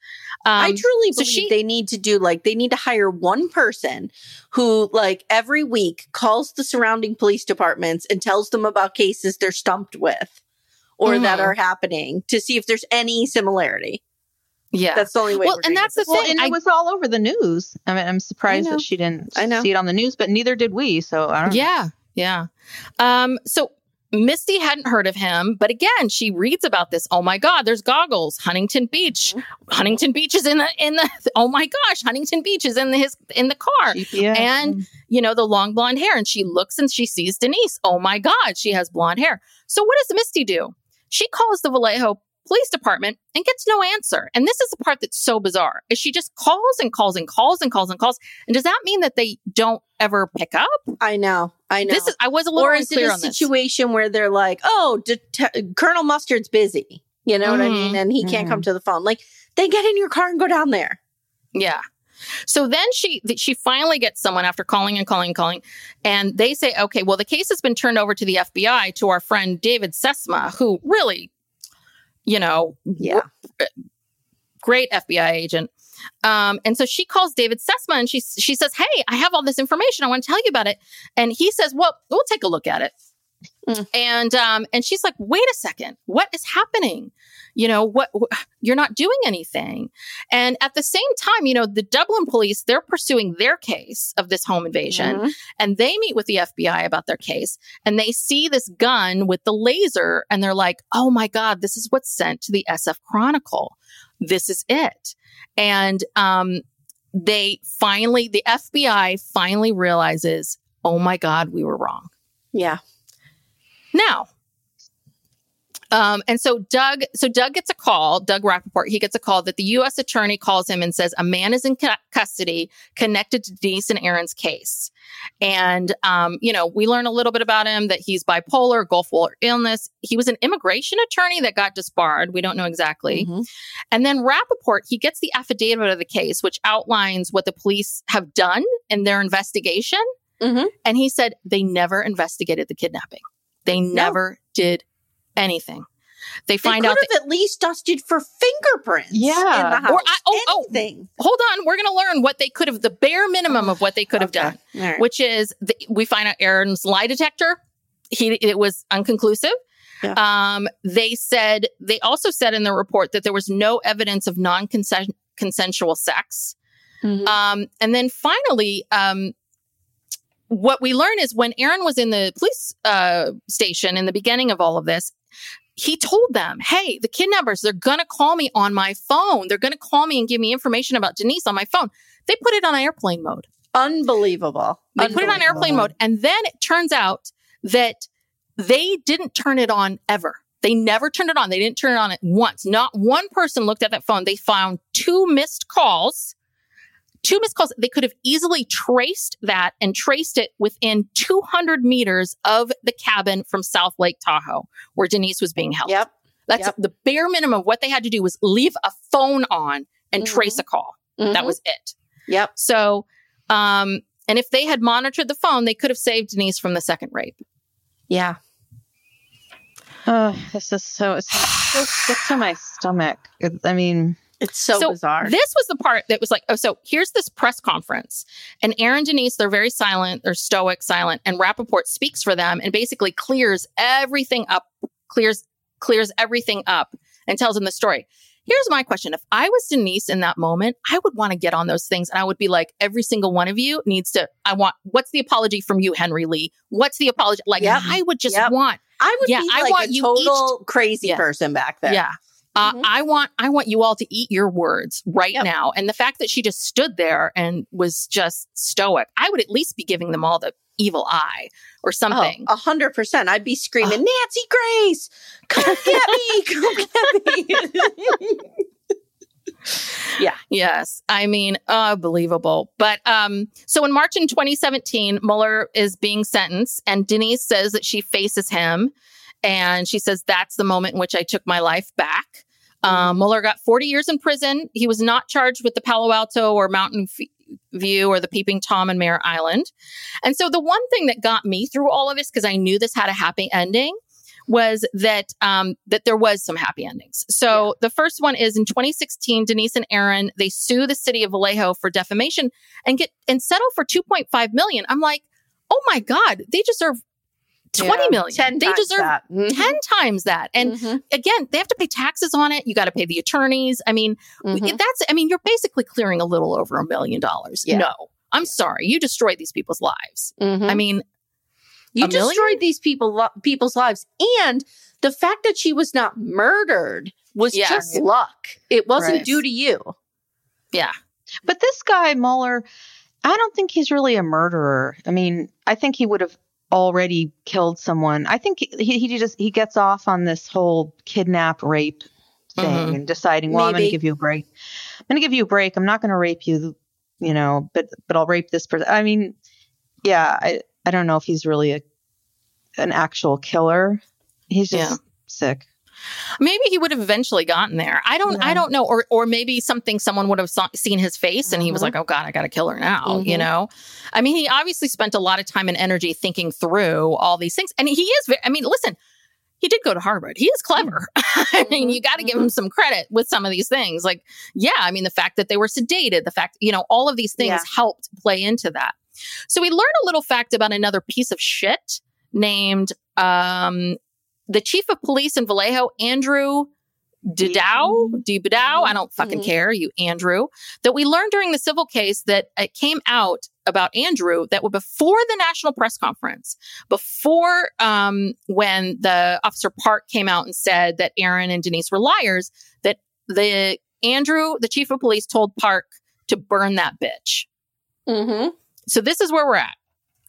Um, I truly so believe she- they need to do like they need to hire one person who like every week calls the surrounding police departments and tells them about cases they're stumped with or that Mhm. are happening to see if there's any similarity. yeah. That's the only way. Well, and that's the this Well, thing. and I- it was all over the news. I mean, I'm surprised I know. that she didn't I know. see it on the news, but neither did we. So I don't know. Yeah, yeah. Um, so Misty hadn't heard of him, but again, she reads about this. Oh my God, there's goggles. Huntington Beach. Mm-hmm. Huntington Beach is in the in the. *laughs* Oh my gosh, Huntington Beach is in the, his in the car. GPS. And you know the long blonde hair, and she looks and she sees Denise. Oh my God, she has blonde hair. So what does Misty do? She calls the Vallejo Police Department and gets no answer. And this is the part that's so bizarre: is she just calls and calls and calls and calls and calls? And does that mean that they don't ever pick up? I know. I know. This is I was a little or is it a on this. situation where they're like, "Oh, det- Colonel Mustard's busy." You know what I mean? Mm-hmm. And he can't come mm-hmm. to the phone. Like, then get in your car and go down there. Yeah. So then she she finally gets someone after calling and calling and calling, and they say, okay, well the case has been turned over to the FBI to our friend David Sesma, who really, you know, Yeah. great FBI agent. Um, and so she calls David Sesma and she she says, "Hey, I have all this information. I want to tell you about it." And he says, "Well, we'll take a look at it." Mm. And um, and she's like, "Wait a second, what is happening? You know what? wh- You're not doing anything." And at the same time, you know, the Dublin police they're pursuing their case of this home invasion, Mhm. and they meet with the FBI about their case, and they see this gun with the laser, and they're like, "Oh my god, this is what's sent to the SF Chronicle. This is it." And um, they finally, the FBI finally realizes, "Oh my god, we were wrong." Yeah. Now, um, and so Doug, so Doug gets a call, Doug Rappaport, he gets a call that the U.S. attorney calls him and says a man is in cu- custody connected to Denise and Aaron's case. And, um, you know, we learn a little bit about him that he's bipolar, Gulf War illness. He was an immigration attorney that got disbarred. We don't know exactly. Mhm. And then Rappaport, he gets the affidavit of the case, which outlines what the police have done in their investigation. Mhm. And he said they never investigated the kidnapping. They never did anything. They They find could out that, at least dusted for fingerprints. Yeah. In the house. Or I- oh, oh. Anything. hold on, we're going to learn what they could have, the bare minimum of what they could have Okay. done, right. which is the, we find out Aaron's lie detector. He, it was unconclusive. Um, they said, they also said in the report that there was no evidence of non consensual sex. Mhm. Um, and then finally, um, what we learn is when Aaron was in the police uh, station in the beginning of all of this, he told them, Hey, the kidnappers, they're going to call me on my phone. They're going to call me and give me information about Denise on my phone. They put it on airplane mode. Unbelievable. They put it on airplane mode. And then it turns out that they didn't turn it on ever. They never turned it on. They didn't turn it on at once. Not one person looked at that phone. They found two missed calls. Two missed calls. They could have easily traced that and traced it within 200 meters of the cabin from South Lake Tahoe, where Denise was being held. Yep. That's Yep. the bare minimum. of What they had to do was leave a phone on and trace a call. That Mhm. was it. Yep. So, um, and if they had monitored the phone, they could have saved Denise from the second rape. Yeah. Oh, this is so it's *sighs* so sick to my stomach. It- I mean, It's so, bizarre. This was the part that was like, oh, so here's this press conference. And Aaron Denise, they're very silent, they're stoic, silent, and Rappaport speaks for them and basically clears everything up, clears, clears everything up and tells them the story. Here's my question. If I was Denise in that moment, I would want to get on those things and I would be like, every single one of you needs to, I want, what's the apology from you, Henry Lee? What's the apology? Like, Yep. I would just Yep. want, I would Yeah, be I like want a you total crazy Yeah. person back there. Yeah. Uh, Mhm. I want I want you all to eat your words right Yep. now. And the fact that she just stood there and was just stoic, I would at least be giving them all the evil eye or something. Oh, a hundred percent. I'd be screaming, Nancy Grace, come get me, *laughs* come get me. *laughs* yeah. Yes. I mean, unbelievable. But um, so in March in 2017, Muller is being sentenced, and Denise says that she faces him. And she says, That's the moment in which I took my life back. Um, Muller got 40 years in prison. He was not charged with the Palo Alto or Mountain View or the Peeping Tom and Mare Island. And so the one thing that got me through all of this, because I knew this had a happy ending, was that um, that there was some happy endings. So the first one is in 2016, Denise and Aaron they sue the city of Vallejo for defamation and get and settle for 2.5 million. I'm like, oh my god, they deserve 20 Yeah. million. 10 they times deserve that. Mhm. 10 times that. And Mhm. again, they have to pay taxes on it. You got to pay the attorneys. I mean, Mhm. that's, I mean, you're basically clearing a little over a million dollars. Yeah. No, I'm sorry. You destroyed these people's lives. Mhm. I mean, you a million? destroyed these people lo- people's lives, and the fact that she was not murdered was Yes. just luck. It wasn't Right. due to you. yeah. but this guy Muller, I don't think he's really a murderer. I mean, I think he would have already killed someone. I think he he just he gets off on this whole kidnap rape thing Mhm. and deciding, well, I'm going to give you a break. I'm going to give you a break. I'm not going to rape you, you know, but but I'll rape this person. I mean, yeah, I I don't know if he's really a an actual killer. He's just Yeah. sick. Maybe he would have eventually gotten there. I don't, I don't know. Or, or maybe something, someone would have saw, seen his face and he was Mhm. like, oh God, I got to kill her now. You Mhm. know, I mean, he obviously spent a lot of time and energy thinking through all these things. And he is, I mean, listen, he did go to Harvard. He is clever. *laughs* I mean, you got to give him some credit with some of these things. Like, yeah, I mean, the fact that they were sedated, the fact, you know, all of these things Yeah. helped play into that. So we learn a little fact about another piece of shit named um, the chief of police in Vallejo, Andrew Bidou, Bidou. I don't fucking Mhm. care, you Andrew. That we learned during the civil case that it came out about Andrew that before the national press conference, before um, when the officer Park came out and said that Aaron and Denise were liars, that the Andrew, the chief of police, told Park to burn that bitch. Mm-hmm. So this is where we're at.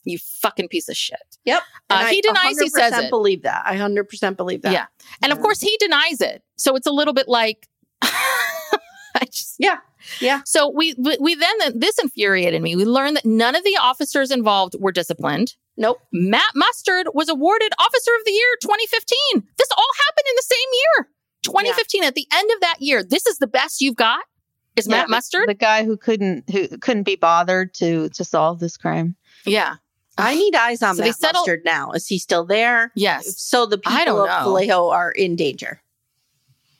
You fucking piece of shit. Yep. Uh, And I he denies he says 100% it. believe that. I 100% believe that. Yeah. And of course he denies it. So it's a little bit like *laughs* I just Yeah. Yeah. So we we we then this infuriated me. We learned that none of the officers involved were disciplined. Nope. Matt Mustard was awarded Officer of the Year 2015. This all happened in the same year. 2015 at the end of that year. This is the best you've got? Is Yeah, Matt Mustard? the guy who couldn't who couldn't be bothered to to solve this crime. yeah. I need eyes on So they Matt settle- Mustard now. Is he still there? Yes. So the I people don't of know. Vallejo are in danger.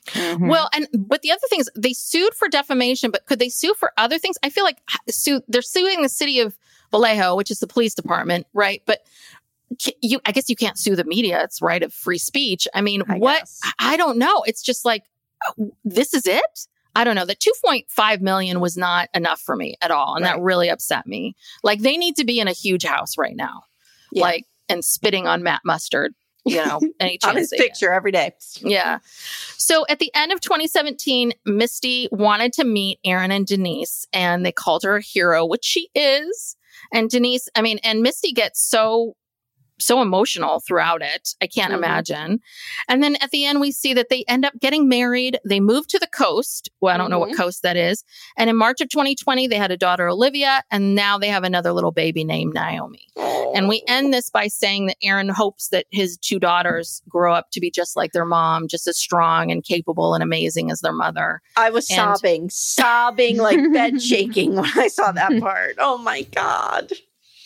Mhm. Well, and but the other thing is they sued for defamation, but could they sue for other things? I feel like sue they're suing the city of Vallejo, which is the police department, right? But you, I guess you can't sue the media. It's right of free speech. I mean, I what? guess. I- I don't know. It's just like uh, this is it. I don't know, the 2.5 million was not enough for me at all. And that really upset me. Like they need to be in a huge house right now. Yeah. Like, and spitting on Matt Mustard, you know, *laughs* any on his they get. picture every day. Yeah. So at the end of 2017, Misty wanted to meet Aaron and Denise, and they called her a hero, which she is. And Denise, I mean, and Misty gets so so emotional throughout it. I can't Mhm. imagine. And then at the end, we see that they end up getting married. They move to the coast. Well, I don't know what Mhm. coast that is. And in March of 2020, they had a daughter, Olivia, and now they have another little baby named Naomi. And we end this by saying that Aaron hopes that his two daughters grow up to be just like their mom, just as strong and capable and amazing as their mother. I was And- sobbing, sobbing like *laughs* bed shaking when I saw that part. Oh my god!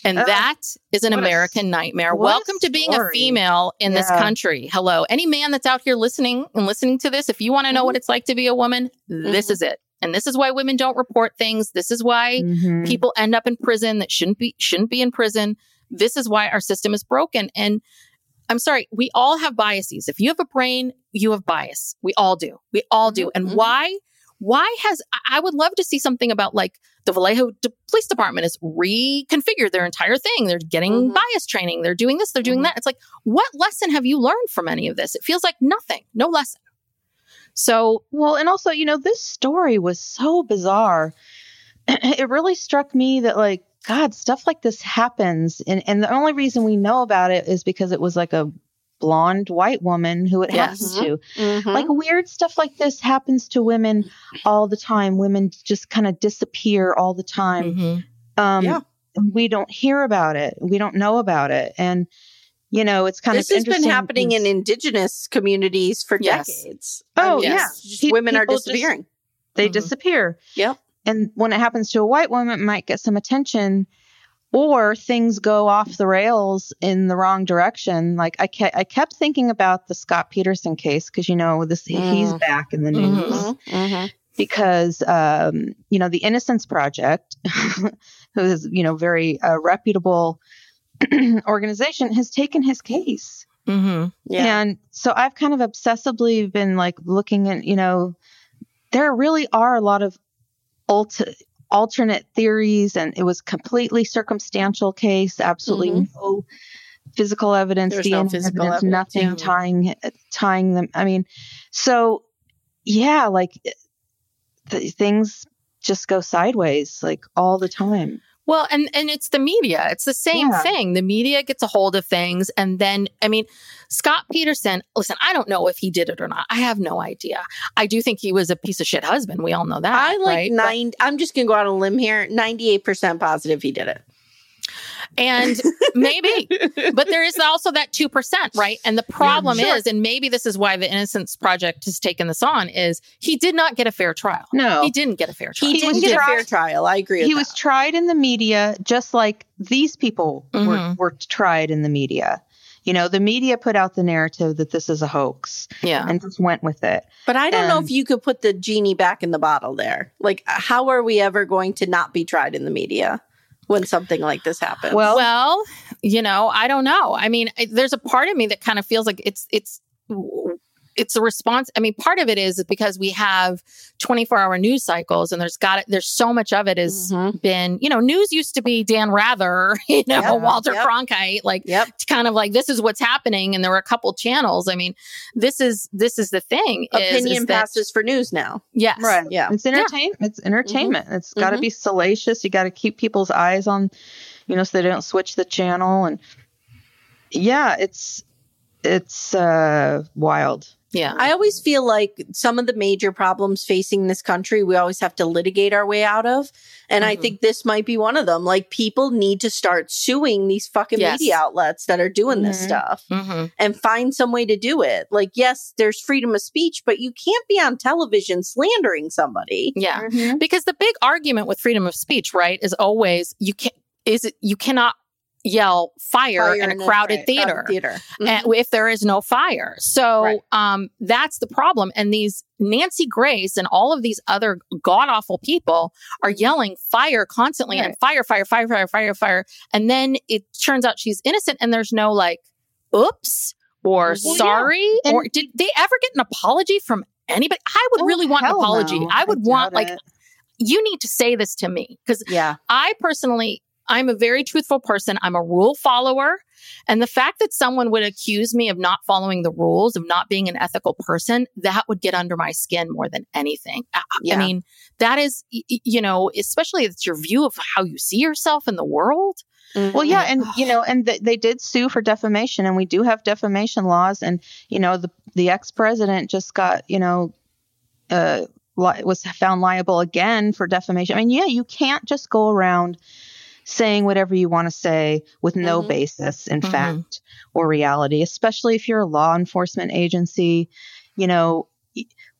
And Oh, that is an what a- American nightmare. Welcome to being a female in this country. Hello. Any man that's out here listening and listening to this, if you want to know Mm-hmm. what it's like to be a woman, this is it. And this is why women don't report things. This is why Mhm. people end up in prison that shouldn't be shouldn't be in prison. This is why our system is broken. And I'm sorry, we all have biases. If you have a brain, you have bias. We all do. We all do. And Mhm. why? Why has I- would love to see something about like the Vallejo D- Police Department is reconfigured their entire thing. They're getting Mhm. bias training. They're doing this. They're doing Mhm. that. It's like, what lesson have you learned from any of this? It feels like nothing. No lesson. So Well, and also, you know, this story was so bizarre. *clears throat* it really struck me that, like, God, stuff like this happens. And, and the only reason we know about it is because it was like a blonde white woman who it Yes. happens to. Mhm. Like, weird stuff like this happens to women all the time. Women just kind of disappear all the time. mhm. Um, Yeah. We don't hear about it, we don't know about it. And, you know, it's kind this of this has been interesting happening in indigenous communities for Yes. decades. Oh, yeah. it's Just Pe- women are people just- disappearing. they Mhm. disappear. Yep. And when it happens to a white woman, it might get some attention, or things go off the rails in the wrong direction. Like I kept, I kept thinking about the Scott Peterson case because you know this he's Mm. back in the news Mhm. Mhm. because um, you know the Innocence Project, *laughs* who is you know very uh, reputable *clears throat* organization, has taken his case. Mhm. Yeah. And so I've kind of obsessively been like looking at, you know, there really are a lot of alter, alternate theories, and it was completely circumstantial case, absolutely no physical evidence, Mm-hmm. There's no physical evidence, evidence, nothing tying tying them. I mean, so yeah, like th- things just go sideways like all the time. Well, and and it's the media. It's the same Yeah. thing. The media gets a hold of things, and then I mean, Scott Peterson. Listen, I don't know if he did it or not. I have no idea. I do think he was a piece of shit husband. We all know that. I like right? But- nine. I'm just gonna go out on a limb here. Ninety-eight percent positive he did it. And maybe, *laughs* but there is also that two percent, right? And the problem sure. is, and maybe this is why the Innocence Project has taken this on, is he did not get a fair trial. No. he didn't get a fair trial. He, He didn't was get a fair trial. I agree. With he that. was tried in the media just like these people were, Mhm. were tried in the media you know the media put out the narrative that this is a hoax yeah. and just went with it But I don't know if you could put the genie back in the bottle there. Like, how are we ever going to not be tried in the media when something like this happens? Well- well, you know, I don't know. I mean, there's a part of me that kind of feels like it's it's it's a response. I mean, part of it is because we have 24 hour news cycles, and there's got it. There's so much of it has Mhm. been. You know, news used to be Dan Rather, *laughs* you know, Yep, Walter yep. Cronkite, like Yep. it's kind of like this is what's happening, and there were a couple channels. I mean, this is this is the thing. is- opinion is that- passes for news now. Yes. right Yeah. it's entertainment it's entertainment it's got to Mhm. be salacious you got to keep people's eyes on you know so they don't switch the channel and yeah it's it's uh wild Yeah. I always feel like some of the major problems facing this country, we always have to litigate our way out of. And I Mhm. think this might be one of them. Like, people need to start suing these fucking Yes. media outlets that are doing this Mhm. stuff hmm and find some way to do it. Like, yes, there's freedom of speech, but you can't be on television slandering somebody. Yeah. Because the big argument with freedom of speech, right, is always you can't, is it you cannot yell fire, Fire in a crowded cra- theater. theater. Mm-hmm. And if there is no fire. So Right. um that's the problem. And these Nancy Grace and all of these other god awful people are yelling fire constantly and fire, fire, fire, fire, fire, fire. And then it turns out she's innocent and there's no like oops or Well, yeah. sorry And- or did they ever get an apology from anybody. I would Oh, really want an apology. no. I would I want doubt like it. you need to say this to me because Yeah. I personally, I'm a very truthful person. I'm a rule follower. And the fact that someone would accuse me of not following the rules, of not being an ethical person, that would get under my skin more than anything. I, I mean, that is, you know, especially it's your view of how you see yourself in the world. Well, yeah, and you know, and th- they did sue for defamation, and we do have defamation laws, and you know, the the ex president just got you know, uh, li- was found liable again for defamation. I mean, yeah, you can't just go around saying whatever you want to say with no Mhm. basis in Mhm. fact or reality, especially if you're a law enforcement agency. You know,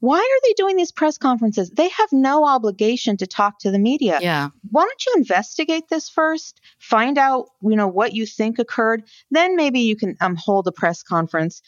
why are they doing these press conferences? They have no obligation to talk to the media Yeah. why don't you investigate this first find out you know what you think occurred then maybe you can um, hold a press conference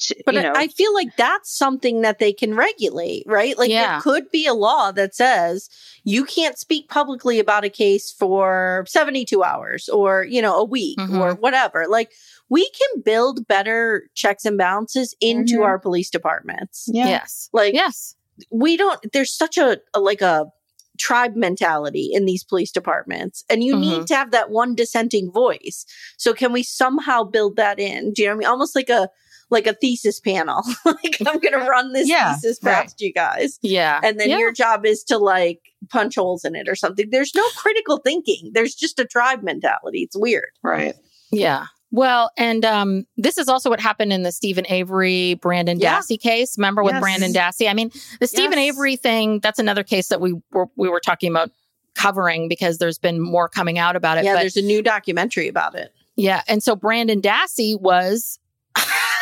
to, But you I- know I feel like that's something that they can regulate, right? Like Yeah. there could be a law that says you can't speak publicly about a case for 72 hours or, you know, a week Mhm. or whatever. Like we can build better checks and balances into Mhm. our police departments. yeah Yes. Like Yes. we don't there's such a, a like a tribe mentality in these police departments and you Mhm. need to have that one dissenting voice so can we somehow build that in do you know what i mean almost like a like a thesis panel *laughs* like i'm gonna run this Yeah, thesis right. past you guys Yeah. and then Yeah. your job is to like punch holes in it or something there's no critical thinking there's just a tribe mentality it's weird right Yeah. Well, and um, this is also what happened in the Steven Avery, Brendan Yeah. Dassey case. Remember with Yes. Brendan Dassey? I mean, the Steven Yes. Avery thing, that's another case that we were, we were talking about covering because there's been more coming out about it. yeah but there's a new documentary about it yeah. And so Brendan Dassey was,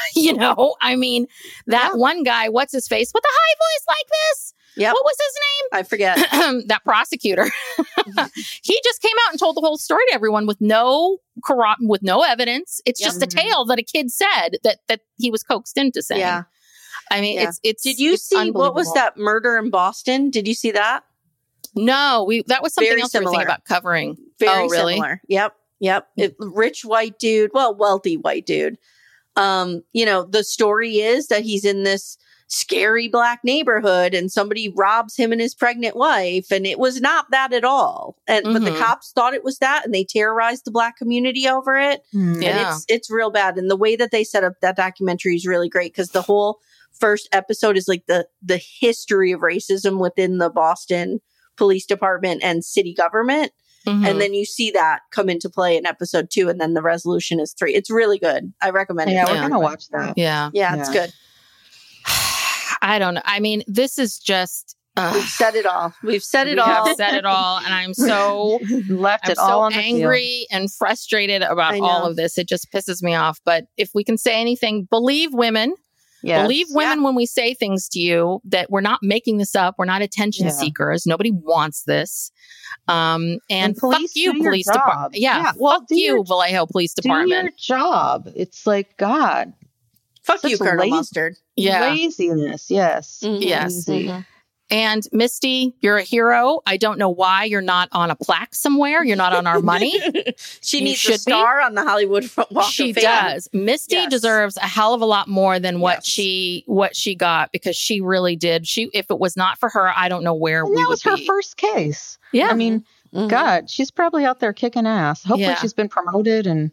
*laughs* you know, I mean, that Yeah. one guy, what's his face with a high voice like this? Yeah. What was his name? i forget *clears throat* that prosecutor. *laughs* he just came out and told the whole story to everyone with no corro- with no evidence. It's Yep. just a tale that a kid said that that he was coaxed into saying. yeah I mean, Yeah. it's it's. did you it's see what was that murder in boston did you see that No, we that was something Very else we were thinking similar. about covering. Very oh, really? similar. Yep. Yep. It, rich white dude. Well, wealthy white dude. Um, you know, the story is that he's in this scary black neighborhood and somebody robs him and his pregnant wife. And it was not that at all. And but the Mhm. cops thought it was that and they terrorized the black community over it. Hmm. Yeah. And it's it's real bad. And the way that they set up that documentary is really great because the whole first episode is like the the history of racism within the Boston police department and city government. Mhm. And then you see that come into play in episode two, and then the resolution is three. It's really good. I recommend yeah it. Yeah, we're Yeah. gonna watch that yeah, Yeah, it's Yeah. good. *sighs* I don't know. I mean, this is just. ugh. We've said it all. We've said it we all. have said it all, and I'm so *laughs* left I'm it all so on the angry and frustrated about all of this. It just pisses me off. But if we can say anything, believe women. Yes. Believe women when we say things to you that we're not making this up. We're not attention Yeah. seekers. Nobody wants this. Um, and, And police, fuck you, police department. Yeah, Yeah, well, fuck you, your- Vallejo Police do your job it's like god Fuck Such you, Colonel lazy- Mustard. Yeah. laziness yes Mhm. Yes. Lazy. And Misty, you're a hero. I don't know why you're not on a plaque somewhere. You're not on our money. *laughs* she You needs should a be. star on the Hollywood *laughs* Walk she of Fame. She does. Misty Yes. deserves a hell of a lot more than what Yes. she what she got because she really did. She if it was not for her, I don't know where and we that was her be. first case yeah. i mean Mhm. god she's probably out there kicking ass hopefully Yeah. she's been promoted and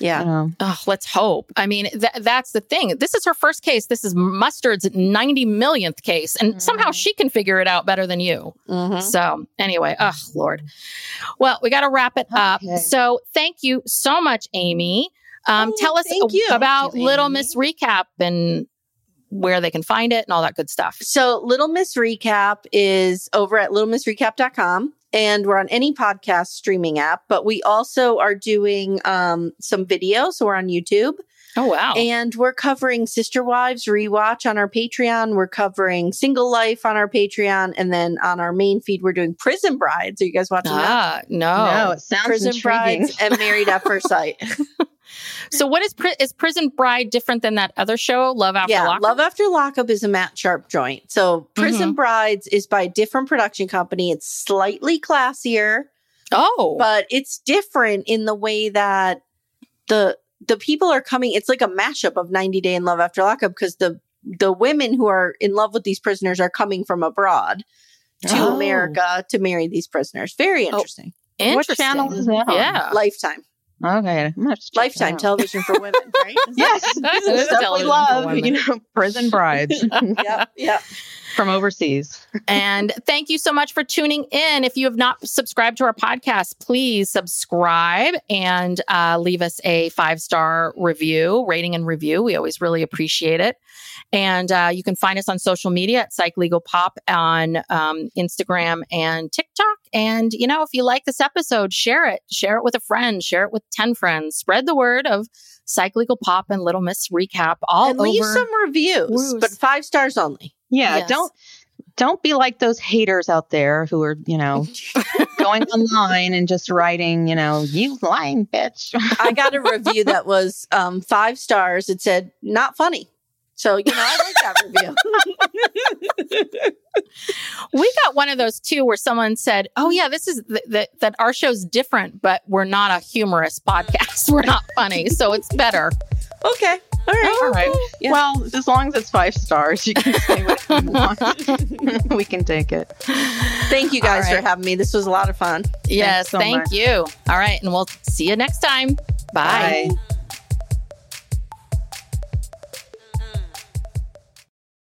Yeah. you Oh, let's hope. I mean, th- that's the thing. This is her first case. This is Mustard's 90 millionth case. And somehow she can figure it out better than you. Mhm. So, anyway, oh, Lord. Well, we got to wrap it up. Okay. So, thank you so much, Amye. Um, Oh, tell us thank you. about Thank you, Little Miss Recap and where they can find it and all that good stuff. So Little Miss Recap is over at littlemissrecap.com and we're on any podcast streaming app, but we also are doing um, some videos. So we're on YouTube Oh, wow. and we're covering Sister Wives Rewatch on our Patreon. We're covering Single Life on our Patreon. And then on our main feed, we're doing Prison Brides. Are you guys watching that? ah, no. no it sounds Prison intriguing Brides and Married at First Sight. *laughs* So, what is pri- is Prison Bride different than that other show, Love After yeah, Lockup? Love After Lockup is a Matt Sharp joint. So Prison Mm-hmm. Brides is by a different production company. It's slightly classier, oh, but it's different in the way that the the people are coming. It's like a mashup of 90 Day and Love After Lockup because the the women who are in love with these prisoners are coming from abroad to Oh. America to marry these prisoners. Very interesting. Interesting. What channel is that on? Yeah. Lifetime. Okay, I'm gonna have to check Lifetime out. television for women, *laughs* right? Yes, It is the stuff we love. You know, prison brides *laughs* yep, yep. from overseas. and thank you so much for tuning in. If you have not subscribed to our podcast, please subscribe and uh, leave us a five star review, rating and review. We always really appreciate it. And uh, you can find us on social media at Psych Legal Pop on um, Instagram and TikTok. And, you know, if you like this episode, share it. Share it with a friend. Share it with 10 friends. Spread the word of Psych Legal Pop and Little Miss Recap all and leave some reviews, Woo's. but five stars only. Yeah, Yes. don't don't be like those haters out there who are, you know, *laughs* going online and just writing, you know, you lying bitch. I got a *laughs* review that was um, five stars. It said not funny. So you know, I like that review. *laughs* We got one of those too, where someone said, "Oh yeah, this is th- th- that our show's different, but we're not a humorous podcast. *laughs* We're not funny, so it's better." okay, all right, All right. Yeah. Well, as long as it's five stars, you can say what you *laughs* want. we can take it. Thank you guys All right. for having me. This was a lot of fun. Yes, so thank much. you. All right, and we'll see you next time. Bye. Bye.